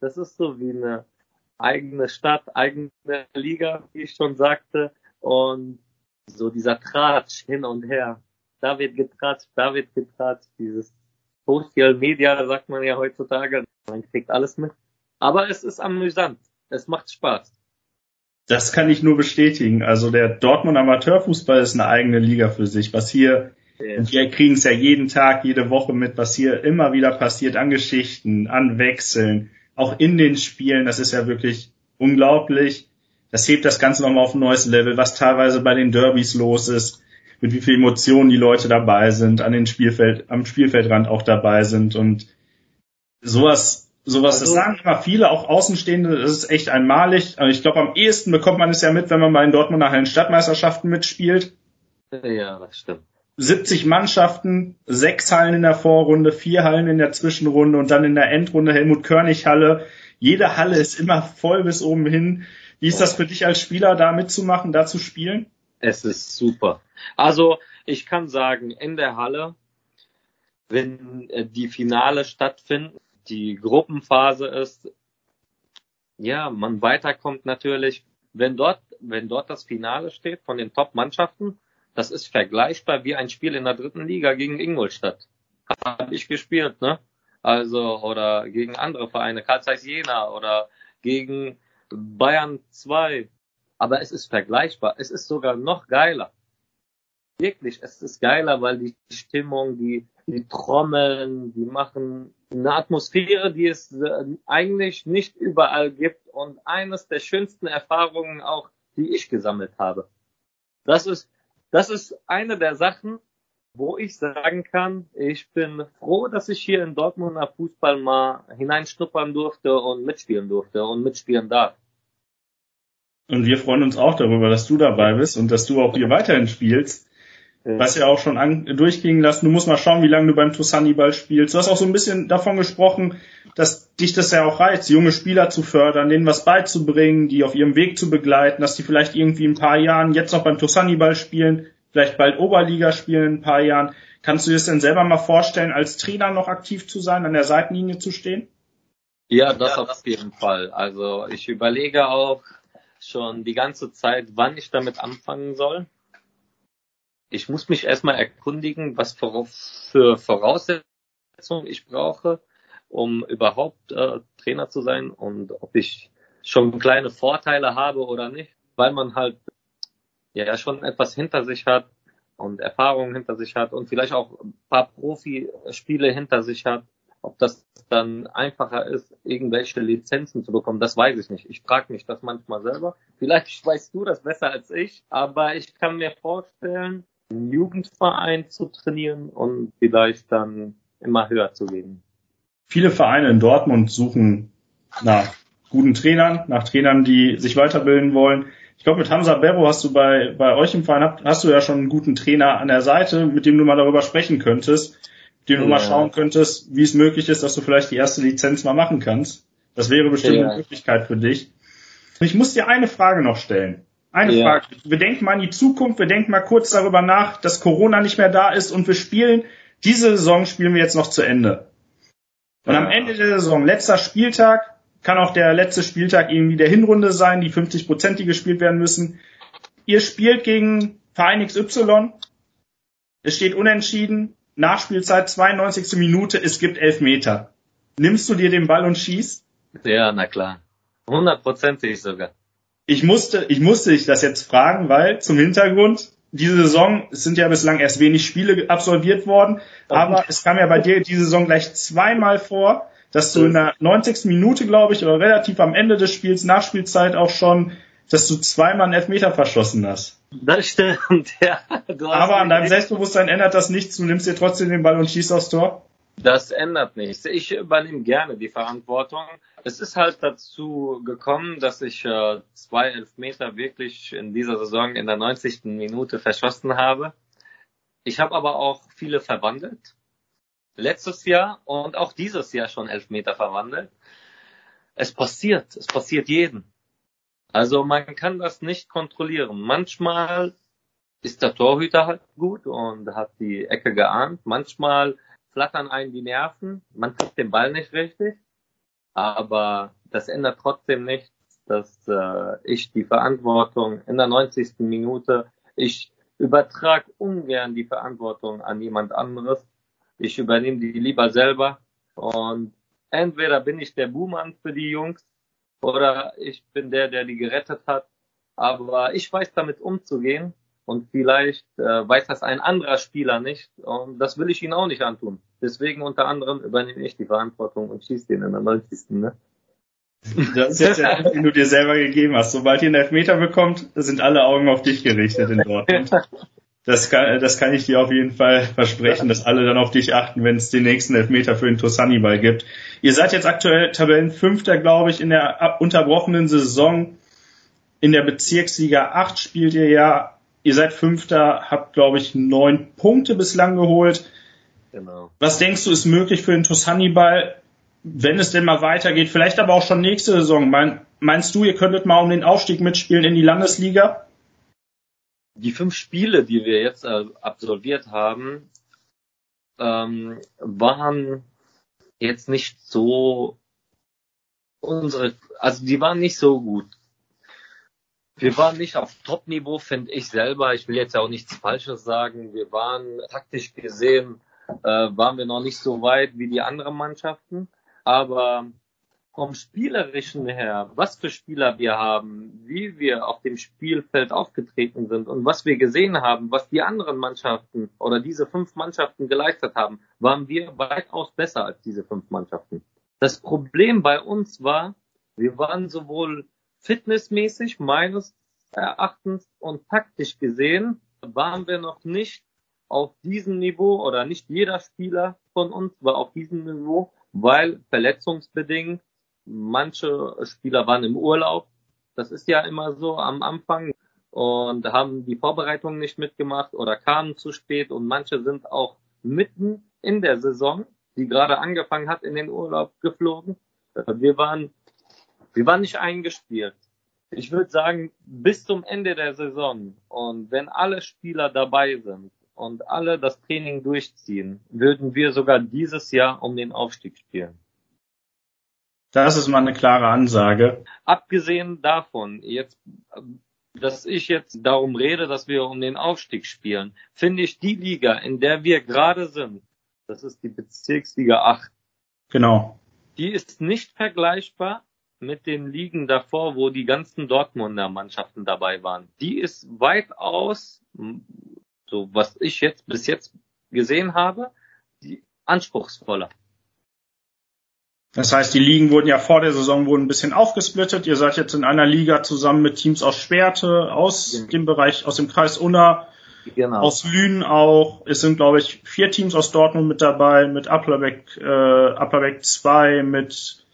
Das ist so wie eine eigene Stadt, eigene Liga, wie ich schon sagte. Und so dieser Tratsch hin und her. Da wird getratscht, da wird getratscht. Dieses Social Media, sagt man ja heutzutage. Man kriegt alles mit. Aber es ist amüsant es macht Spaß. Das kann ich nur bestätigen. Also der Dortmund Amateurfußball ist eine eigene Liga für sich. Was hier, und wir kriegen es ja jeden Tag, jede Woche mit, was hier immer wieder passiert an Geschichten, an Wechseln, auch in den Spielen, das ist ja wirklich unglaublich. Das hebt das Ganze nochmal auf ein neues Level, was teilweise bei den Derbys los ist, mit wie viel Emotionen die Leute dabei sind, an den Spielfeld, am Spielfeldrand auch dabei sind und sowas Sowas, also, das sagen immer viele, auch Außenstehende, das ist echt einmalig. Also ich glaube, am ehesten bekommt man es ja mit, wenn man bei den Dortmunder Hallen Stadtmeisterschaften mitspielt. Ja, das stimmt. 70 Mannschaften, sechs Hallen in der Vorrunde, vier Hallen in der Zwischenrunde und dann in der Endrunde Helmut Körnig Halle. Jede Halle ist immer voll bis oben hin. Wie ist das für dich als Spieler, da mitzumachen, da zu spielen? Es ist super. Also ich kann sagen, in der Halle, wenn äh, die Finale stattfinden, die Gruppenphase ist, ja, man weiterkommt natürlich, wenn dort, wenn dort das Finale steht von den Top-Mannschaften, das ist vergleichbar wie ein Spiel in der dritten Liga gegen Ingolstadt. Habe ich gespielt, ne? Also, oder gegen andere Vereine, Karl Jena oder gegen Bayern 2. Aber es ist vergleichbar. Es ist sogar noch geiler. Wirklich, es ist geiler, weil die Stimmung, die, die Trommeln, die machen eine Atmosphäre, die es äh, eigentlich nicht überall gibt und eines der schönsten Erfahrungen auch, die ich gesammelt habe. Das ist, das ist eine der Sachen, wo ich sagen kann, ich bin froh, dass ich hier in Dortmunder Fußball mal hineinschnuppern durfte und mitspielen durfte und mitspielen darf. Und wir freuen uns auch darüber, dass du dabei bist und dass du auch hier weiterhin spielst. Was ja auch schon an, durchging lassen. Du musst mal schauen, wie lange du beim Tusani-Ball spielst. Du hast auch so ein bisschen davon gesprochen, dass dich das ja auch reizt, junge Spieler zu fördern, denen was beizubringen, die auf ihrem Weg zu begleiten, dass die vielleicht irgendwie in ein paar Jahren jetzt noch beim Tusani-Ball spielen, vielleicht bald Oberliga spielen in ein paar Jahren. Kannst du dir das denn selber mal vorstellen, als Trainer noch aktiv zu sein, an der Seitenlinie zu stehen? Ja, das ja, auf jeden Fall. Also ich überlege auch schon die ganze Zeit, wann ich damit anfangen soll ich muss mich erstmal erkundigen, was für Voraussetzungen ich brauche, um überhaupt äh, Trainer zu sein und ob ich schon kleine Vorteile habe oder nicht, weil man halt ja schon etwas hinter sich hat und Erfahrungen hinter sich hat und vielleicht auch ein paar Profispiele hinter sich hat. Ob das dann einfacher ist, irgendwelche Lizenzen zu bekommen, das weiß ich nicht. Ich frage mich das manchmal selber. Vielleicht [laughs] weißt du das besser als ich, aber ich kann mir vorstellen, Jugendverein zu trainieren und vielleicht dann immer höher zu gehen. Viele Vereine in Dortmund suchen nach guten Trainern, nach Trainern, die sich weiterbilden wollen. Ich glaube, mit Hamza Berro hast du bei, bei euch im Verein, hast du ja schon einen guten Trainer an der Seite, mit dem du mal darüber sprechen könntest, dem ja. du mal schauen könntest, wie es möglich ist, dass du vielleicht die erste Lizenz mal machen kannst. Das wäre bestimmt ja. eine Möglichkeit für dich. Ich muss dir eine Frage noch stellen. Eine ja. Frage. Wir denken mal in die Zukunft, wir denken mal kurz darüber nach, dass Corona nicht mehr da ist und wir spielen, diese Saison spielen wir jetzt noch zu Ende. Und am Ende der Saison, letzter Spieltag, kann auch der letzte Spieltag irgendwie der Hinrunde sein, die 50 Prozent, die gespielt werden müssen. Ihr spielt gegen Verein XY. Es steht unentschieden. Nachspielzeit 92. Minute. Es gibt elf Meter. Nimmst du dir den Ball und schießt? Ja, na klar. Hundertprozentig sogar ich musste, ich musste dich das jetzt fragen, weil zum Hintergrund, diese Saison, es sind ja bislang erst wenig Spiele absolviert worden, aber es kam ja bei dir diese Saison gleich zweimal vor, dass du in der 90. Minute, glaube ich, oder relativ am Ende des Spiels, Nachspielzeit auch schon, dass du zweimal einen Elfmeter verschossen hast. Das stimmt, [laughs] ja. aber an deinem Selbstbewusstsein ändert das nichts, du nimmst dir trotzdem den Ball und schießt aufs Tor? Das ändert nichts. Ich übernehme gerne die Verantwortung. Es ist halt dazu gekommen, dass ich äh, zwei Elfmeter wirklich in dieser Saison in der 90. Minute verschossen habe. Ich habe aber auch viele verwandelt. Letztes Jahr und auch dieses Jahr schon Elfmeter verwandelt. Es passiert, es passiert jeden. Also man kann das nicht kontrollieren. Manchmal ist der Torhüter halt gut und hat die Ecke geahnt. Manchmal flattern einen die Nerven, man trifft den Ball nicht richtig, aber das ändert trotzdem nichts, dass äh, ich die Verantwortung in der 90. Minute, ich übertrage ungern die Verantwortung an jemand anderes. Ich übernehme die lieber selber und entweder bin ich der Buhmann für die Jungs oder ich bin der, der die gerettet hat. Aber ich weiß damit umzugehen und vielleicht äh, weiß das ein anderer Spieler nicht und das will ich ihm auch nicht antun. Deswegen unter anderem übernehme ich die Verantwortung und schieße den in der 90. Ne? Das ist jetzt der den du dir selber gegeben hast. Sobald ihr einen Elfmeter bekommt, sind alle Augen auf dich gerichtet in Dortmund. [laughs] Das kann, das kann ich dir auf jeden Fall versprechen, dass alle dann auf dich achten, wenn es den nächsten Elfmeter für den Tosannibal gibt. Ihr seid jetzt aktuell Tabellenfünfter, glaube ich, in der unterbrochenen Saison. In der Bezirksliga 8 spielt ihr ja. Ihr seid Fünfter, habt, glaube ich, neun Punkte bislang geholt. Genau. Was denkst du, ist möglich für den TuS Hannibal, wenn es denn mal weitergeht? Vielleicht aber auch schon nächste Saison. meinst du, ihr könntet mal um den Aufstieg mitspielen in die Landesliga? Die fünf Spiele, die wir jetzt äh, absolviert haben, ähm, waren jetzt nicht so unsere, also die waren nicht so gut. Wir waren nicht auf Top-Niveau, finde ich selber. Ich will jetzt ja auch nichts Falsches sagen. Wir waren taktisch gesehen, äh, waren wir noch nicht so weit wie die anderen Mannschaften. Aber vom Spielerischen her, was für Spieler wir haben, wie wir auf dem Spielfeld aufgetreten sind und was wir gesehen haben, was die anderen Mannschaften oder diese fünf Mannschaften geleistet haben, waren wir weitaus besser als diese fünf Mannschaften. Das Problem bei uns war, wir waren sowohl fitnessmäßig meines Erachtens und taktisch gesehen, waren wir noch nicht auf diesem Niveau oder nicht jeder Spieler von uns war auf diesem Niveau, weil verletzungsbedingt manche Spieler waren im Urlaub. Das ist ja immer so am Anfang und haben die Vorbereitungen nicht mitgemacht oder kamen zu spät und manche sind auch mitten in der Saison, die gerade angefangen hat, in den Urlaub geflogen. Wir waren, wir waren nicht eingespielt. Ich würde sagen, bis zum Ende der Saison und wenn alle Spieler dabei sind und alle das Training durchziehen, würden wir sogar dieses Jahr um den Aufstieg spielen. Das ist mal eine klare Ansage. Abgesehen davon, jetzt, dass ich jetzt darum rede, dass wir um den Aufstieg spielen, finde ich die Liga, in der wir gerade sind, das ist die Bezirksliga 8. Genau. Die ist nicht vergleichbar mit den Ligen davor, wo die ganzen Dortmunder Mannschaften dabei waren. Die ist weitaus, so was ich jetzt bis jetzt gesehen habe, die anspruchsvoller. Das heißt, die Ligen wurden ja vor der Saison wurden ein bisschen aufgesplittet. Ihr seid jetzt in einer Liga zusammen mit Teams aus Schwerte, aus genau. dem Bereich, aus dem Kreis Unna, genau. aus Lünen auch. Es sind, glaube ich, vier Teams aus Dortmund mit dabei, mit Applerbeck, äh, Applerbeck 2, mit,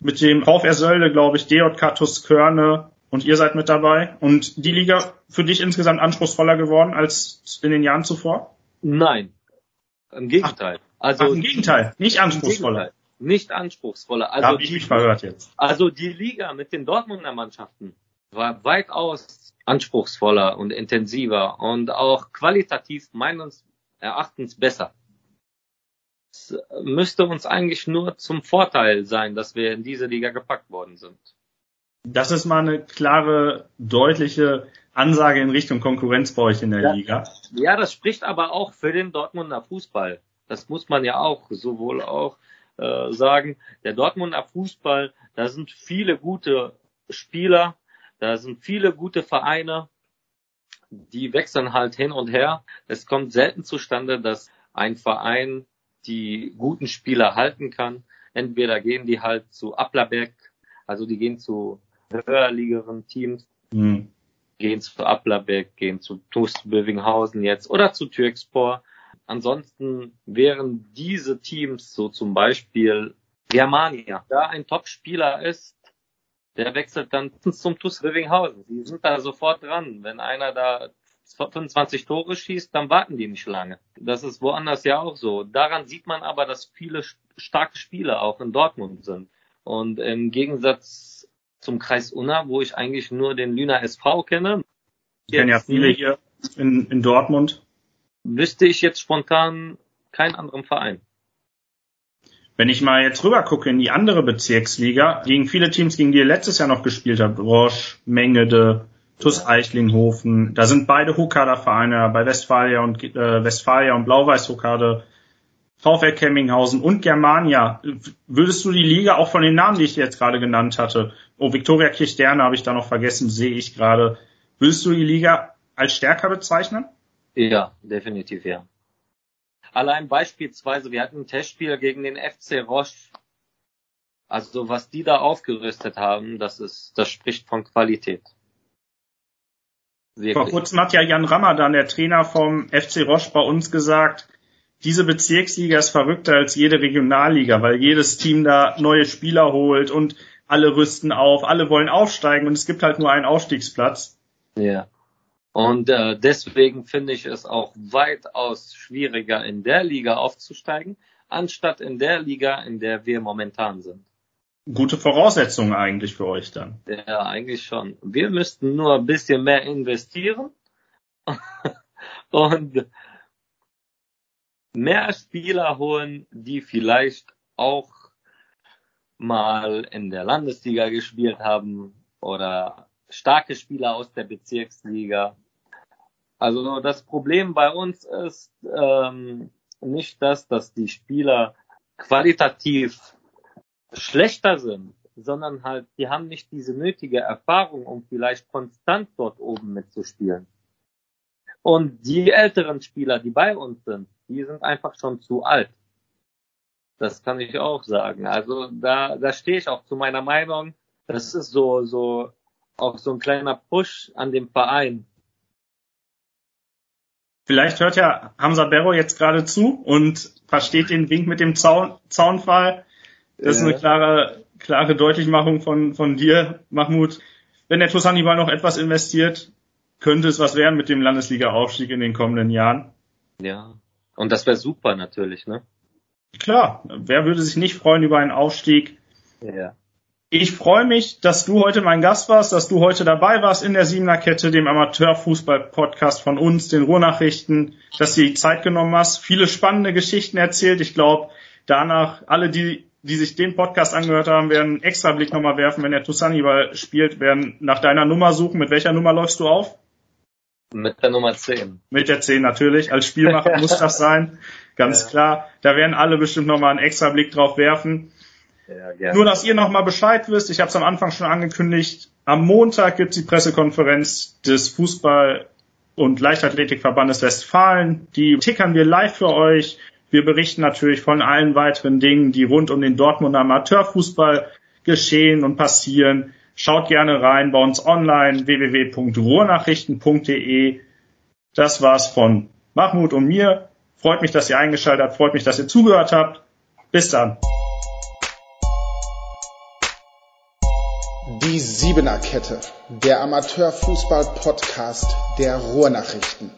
mit dem VfR Sölde, glaube ich, DJK Tuskörne und ihr seid mit dabei. Und die Liga für dich insgesamt anspruchsvoller geworden als in den Jahren zuvor? Nein. Im Gegenteil. Ach, also ach, im Gegenteil, nicht anspruchsvoller nicht anspruchsvoller. Also, da ich mich verhört jetzt. Also die Liga mit den Dortmunder Mannschaften war weitaus anspruchsvoller und intensiver und auch qualitativ meines Erachtens besser. Es müsste uns eigentlich nur zum Vorteil sein, dass wir in diese Liga gepackt worden sind. Das ist mal eine klare, deutliche Ansage in Richtung Konkurrenz bei euch in der ja, Liga. Ja, das spricht aber auch für den Dortmunder Fußball. Das muss man ja auch sowohl auch äh, sagen, der Dortmunder Fußball, da sind viele gute Spieler, da sind viele gute Vereine, die wechseln halt hin und her. Es kommt selten zustande, dass ein Verein die guten Spieler halten kann. Entweder gehen die halt zu Applerbeck, also die gehen zu höherligeren Teams, mhm. gehen zu Applerbeck, gehen zu TuS Bövinghausen jetzt oder zu Türkspor. Ansonsten wären diese Teams, so zum Beispiel Germania, da ein Top-Spieler ist, der wechselt dann zum TuS Rivinghausen. Die sind da sofort dran. Wenn einer da 25 Tore schießt, dann warten die nicht lange. Das ist woanders ja auch so. Daran sieht man aber, dass viele starke Spieler auch in Dortmund sind. Und im Gegensatz zum Kreis Unna, wo ich eigentlich nur den Lüner SV kenne. Ich kenne ja viele hier in, in Dortmund wüsste ich jetzt spontan keinen anderen Verein. Wenn ich mal jetzt rüber gucke in die andere Bezirksliga, gegen viele Teams, gegen die ihr letztes Jahr noch gespielt habt, Roche, Mengede, TuS Eichlinghofen, da sind beide Hokkader Vereine, bei Westfalia und äh, Westfalia und Blau-Weiß Hokkade VfL Kemminghausen und Germania. Würdest du die Liga auch von den Namen, die ich jetzt gerade genannt hatte, oh, Viktoria Kirchderne habe ich da noch vergessen, sehe ich gerade. Würdest du die Liga als stärker bezeichnen? Ja, definitiv ja. Allein beispielsweise, wir hatten ein Testspiel gegen den FC Roche. Also was die da aufgerüstet haben, das ist, das spricht von Qualität. Wirklich. Vor kurzem hat ja Jan Ramadan, der Trainer vom FC Roche, bei uns gesagt, diese Bezirksliga ist verrückter als jede Regionalliga, weil jedes Team da neue Spieler holt und alle rüsten auf, alle wollen aufsteigen und es gibt halt nur einen Aufstiegsplatz. Ja. Und äh, deswegen finde ich es auch weitaus schwieriger, in der Liga aufzusteigen, anstatt in der Liga, in der wir momentan sind. Gute Voraussetzungen eigentlich für euch dann. Ja, eigentlich schon. Wir müssten nur ein bisschen mehr investieren [laughs] und mehr Spieler holen, die vielleicht auch mal in der Landesliga gespielt haben oder starke Spieler aus der Bezirksliga also das Problem bei uns ist ähm, nicht das, dass die Spieler qualitativ schlechter sind, sondern halt, die haben nicht diese nötige Erfahrung, um vielleicht konstant dort oben mitzuspielen. Und die älteren Spieler, die bei uns sind, die sind einfach schon zu alt. Das kann ich auch sagen. Also da, da stehe ich auch zu meiner Meinung. Das ist so, so auch so ein kleiner Push an dem Verein, Vielleicht hört ja Hamza Berro jetzt gerade zu und versteht den Wink mit dem Zaun, Zaunfall. Das ja. ist eine klare, klare Deutlichmachung von, von dir, Mahmoud. Wenn der TuS Hannibal noch etwas investiert, könnte es was werden mit dem Landesliga-Aufstieg in den kommenden Jahren. Ja. Und das wäre super natürlich, ne? Klar. Wer würde sich nicht freuen über einen Aufstieg? Ja. Ich freue mich, dass du heute mein Gast warst, dass du heute dabei warst in der Siebener Kette, dem Amateurfußball-Podcast von uns, den Ruhrnachrichten, dass du die Zeit genommen hast, viele spannende Geschichten erzählt. Ich glaube, danach alle, die, die sich den Podcast angehört haben, werden einen extra Blick nochmal werfen, wenn der Tusani spielt, werden nach deiner Nummer suchen. Mit welcher Nummer läufst du auf? Mit der Nummer 10. Mit der 10 natürlich. Als Spielmacher [laughs] muss das sein. Ganz ja. klar. Da werden alle bestimmt nochmal einen extra Blick drauf werfen. Ja, Nur, dass ihr nochmal Bescheid wisst, ich habe es am Anfang schon angekündigt, am Montag gibt es die Pressekonferenz des Fußball- und Leichtathletikverbandes Westfalen. Die tickern wir live für euch. Wir berichten natürlich von allen weiteren Dingen, die rund um den Dortmunder Amateurfußball geschehen und passieren. Schaut gerne rein bei uns online www.ruhrnachrichten.de. Das war's von Mahmoud und mir. Freut mich, dass ihr eingeschaltet habt. Freut mich, dass ihr zugehört habt. Bis dann. Die Siebener Kette, der Amateurfußball-Podcast der Ruhrnachrichten.